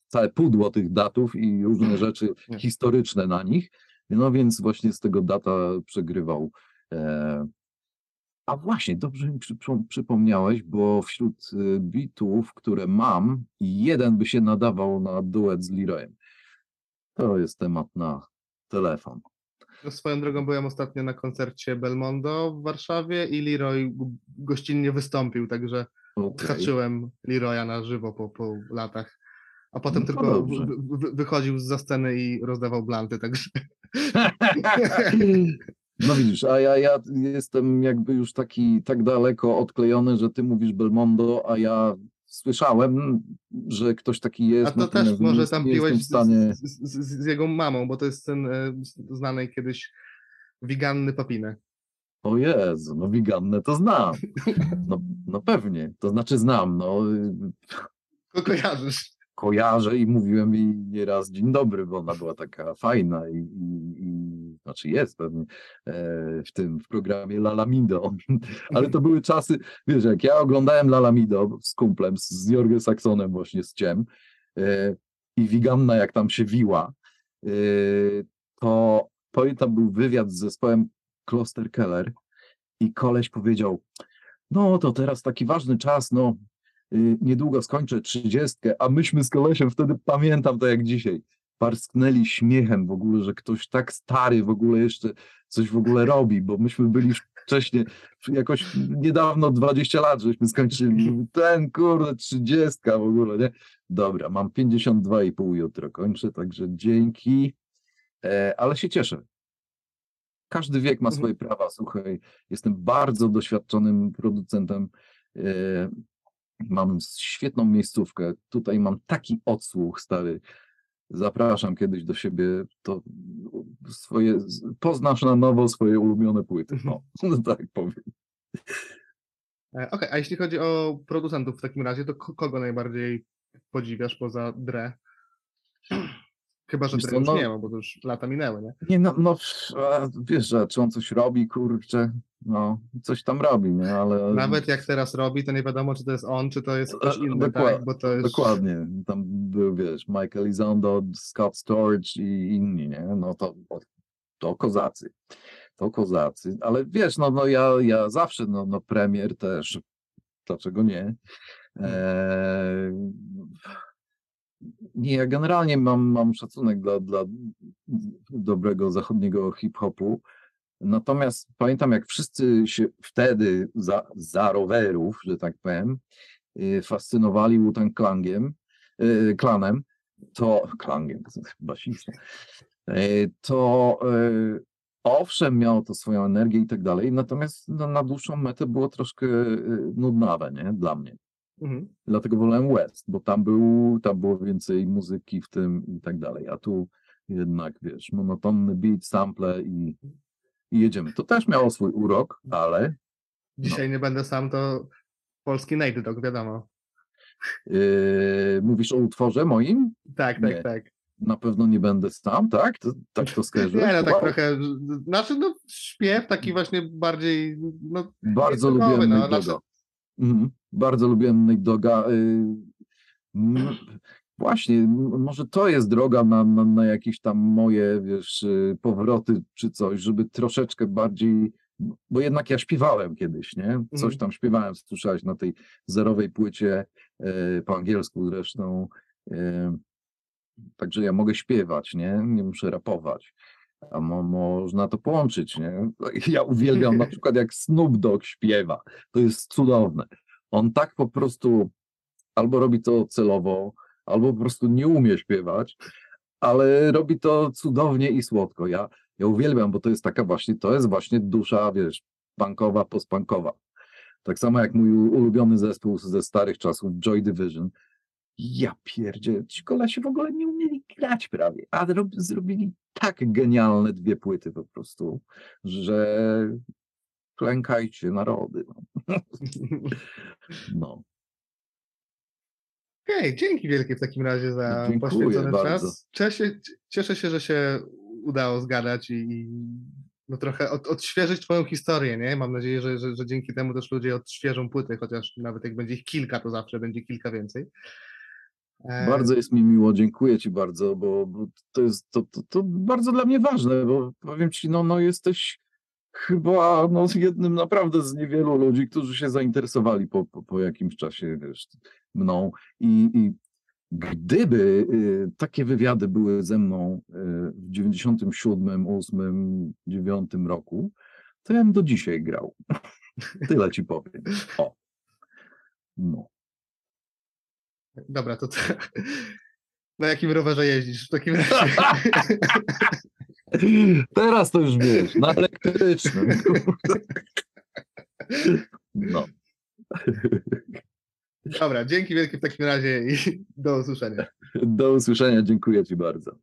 całe pudło tych datów i różne rzeczy Nie. historyczne na nich. No więc właśnie z tego data przegrywał. E, a właśnie, dobrze mi przypom- przypomniałeś, bo wśród y, bitów, które mam, jeden by się nadawał na duet z Leroyem. To jest temat na telefon. No, swoją drogą byłem ostatnio na koncercie Belmondo w Warszawie i Leroy gościnnie wystąpił, także haczyłem Leroya na żywo po, po latach. A potem No tylko dobrze. wychodził za sceny i rozdawał blanty, także No widzisz, a ja, ja jestem jakby już taki tak daleko odklejony, że ty mówisz Belmondo, a ja słyszałem, że ktoś taki jest. A to też może tam piłeś stanie. z, z, z, jego mamą, bo to jest ten e, znanej kiedyś wiganny papinę. O Jezu, no wiganne to znam. No, no pewnie, to znaczy znam, no Ko kojarzysz. kojarzę i mówiłem jej nieraz dzień dobry, bo ona była taka fajna i, i, i znaczy jest pewnie e, w tym w programie Lalamido, ale to były czasy, wiesz, jak ja oglądałem Lalamido z kumplem, z, Jorgem Saxonem właśnie z Ciem e, i Wiganna jak tam się wiła, e, to pamiętam był wywiad z zespołem Kloster Keller i koleś powiedział, no to teraz taki ważny czas, no y, niedługo skończę trzydziestkę, a myśmy z kolesiem wtedy, pamiętam to jak dzisiaj, parsknęli śmiechem w ogóle, że ktoś tak stary w ogóle jeszcze coś w ogóle robi, bo myśmy byli wcześniej, jakoś niedawno 20 lat, żeśmy skończyli, ten kurde, trzydziestka w ogóle, nie? Dobra, mam 52,5 jutro kończę, także dzięki, e, ale się cieszę. Każdy wiek ma Mhm. swoje prawa, słuchaj, jestem bardzo doświadczonym producentem, e, mam świetną miejscówkę, tutaj mam taki odsłuch stary, zapraszam kiedyś do siebie, to swoje, poznasz na nowo swoje ulubione płyty, no, tak powiem. E, Okej, a jeśli chodzi o producentów w takim razie, to ko- kogo najbardziej podziwiasz poza Dre? Chyba, że Wiesz co, już no- nie ma, bo to już lata minęły, nie? Nie, no, no a wiesz, że czy on coś robi, kurczę, no, coś tam robi, nie, ale... Nawet jak teraz robi, to nie wiadomo, czy to jest on, czy to jest E, ktoś inny, dokład- tak? Bo to jest... Dokładnie, tam był, wiesz, Michael Izondo, Scott Storage i inni, nie, no to, to kozacy, to kozacy, ale wiesz, no, no ja, ja zawsze, no, no premier też, dlaczego nie? Eee, nie, ja generalnie mam, mam szacunek dla, dla dobrego zachodniego hip-hopu, natomiast pamiętam, jak wszyscy się wtedy za, za rowerów, że tak powiem, y, fascynowali Wu-Tang Klangiem, y, klanem, to klangiem, basista, y, to owszem, miało to swoją energię i tak dalej, natomiast no, na dłuższą metę było troszkę nudnawe, nie, dla mnie. Mhm. Dlatego wolałem West, bo tam był, tam było więcej muzyki w tym i tak dalej, a tu jednak, wiesz, monotonny beat, sample i, i jedziemy. To też miało swój urok, ale Dzisiaj nie będę sam, to polski Nate Dogg, wiadomo. Yy, mówisz o utworze moim? Tak, tak, Nie. tak. Na pewno nie będę sam, tak? To, tak to skojarzyłeś? Nie, no tak Wow. trochę, znaczy no śpiew taki właśnie bardziej, no Bardzo lubiłem no, znaczy-. Mhm. Bardzo lubiłem Nate Dogga. yy, mm, Właśnie, może to jest droga na, na, na jakieś tam moje, wiesz, yy, powroty czy coś, żeby troszeczkę bardziej, bo jednak ja śpiewałem kiedyś, nie? Coś Mhm. tam śpiewałem, słyszałeś na tej zerowej płycie, yy, po angielsku zresztą. Także ja mogę śpiewać, nie? Nie muszę rapować. A mo, można to połączyć, nie? Ja uwielbiam na przykład jak Snoop Dogg śpiewa. To jest cudowne. On tak po prostu albo robi to celowo, albo po prostu nie umie śpiewać, ale robi to cudownie i słodko. Ja, ja uwielbiam, bo to jest taka właśnie, to jest właśnie dusza, wiesz, punkowa, postpunkowa. Tak samo jak mój ulubiony zespół ze starych czasów, Joy Division. Ja pierdzie, ci kolesi w ogóle nie umieli grać prawie, a rob, zrobili tak genialne dwie płyty po prostu, że klękajcie narody. No. no. Okej, dzięki wielkie w takim razie za Dziękuję poświęcony bardzo. czas. Cieszę, cieszę się, że się udało zgadać i, i no trochę od, odświeżyć twoją historię, nie? Mam nadzieję, że, że, że dzięki temu też ludzie odświeżą płyty, chociaż nawet jak będzie ich kilka, to zawsze będzie kilka więcej. E, Bardzo jest mi miło, dziękuję Ci bardzo, bo, to jest to, to, to bardzo dla mnie ważne, bo powiem Ci, no, no jesteś chyba no, jednym naprawdę z niewielu ludzi, którzy się zainteresowali po, po, po jakimś czasie wiesz, mną i, i gdyby y, takie wywiady były ze mną y, w 97, 8, 9 roku, to ja bym do dzisiaj grał. Tyle Ci powiem. O. No. Dobra, to, to na jakim rowerze jeździsz w takim razie? Teraz to już wiesz, na elektrycznym. No. Dobra, dzięki wielkie w takim razie i do usłyszenia. Do usłyszenia, dziękuję Ci bardzo.